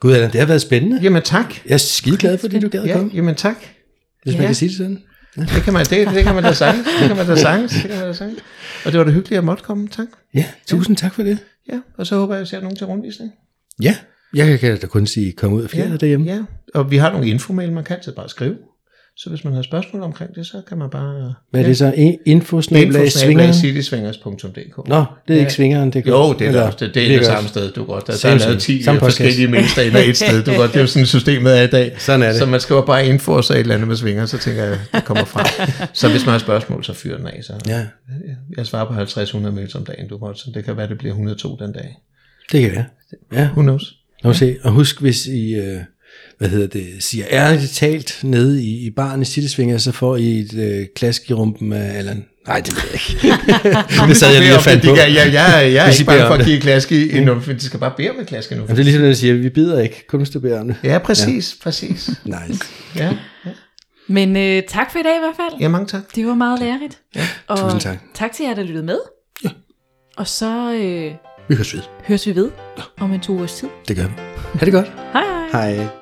Gud, Allan, det har været spændende. Jamen tak. Jeg er skide glad, fordi du gad at Ja, komme. jamen tak. Hvis man Ja. kan sige det sådan. Det kan man, det, det kan man da sagtens. Det kan man da. Det kan man da sagtens. Og det var da hyggeligt, at jeg måtte komme. Tak. Ja, tusind tak for det. Ja, og så håber jeg, at jeg ser nogen til rundvisning. Ja, jeg kan da kun sige, kom ud og fjerde ja, derhjemme. Ja, og vi har nogle infomail, man kan altid bare skrive. Så hvis man har spørgsmål omkring det, så kan man bare... Hvad er det så? I- Infosnabelag svingeren? Infosnablag.citysvingers.dk Nå, det er ikke svingeren, det Jo, det er, Eller- det, det er det samme sted, du godt. Der, der er lavet same. 10 Samme podcast. forskellige mailster i et sted, du godt. Det er jo sådan systemet er i dag. Sådan er det. Så man skriver bare info og så et eller andet med svinger, så tænker jeg, det kommer frem. så hvis man har spørgsmål, så fyr den af. Så. Ja, Jeg svarer på 50-100 mails om dagen, du godt, så det kan være, det bliver 102 den dag. det kan være. Ja, Who knows? lad os se. Og husk, hvis I, øh, hvad hedder det, siger ærligt talt nede i, i baren i Citysvinger, så får I et øh, klask i rumpen af Allan. Nej, det ved jeg ikke. det sad jeg lige og fandt på. kan, jeg, jeg, jeg er ikke bange for at det. give klask i, endnu, for de skal bare bede om et klask endnu. Jamen, det er ligesom, når jeg siger, vi bider ikke, kun hvis du beder om det. Ja, præcis, ja. præcis. Nice. Ja, Men øh, tak for i dag i hvert fald. ja mange tak. Det var meget lærerigt. Ja. Og Tusind tak. tak til jer, der lyttede med. Ja. Og så øh, Vi høres ved. høres vi ved om en to ugers tid. Det gør vi. Ha' det godt. Hej hej. Hej.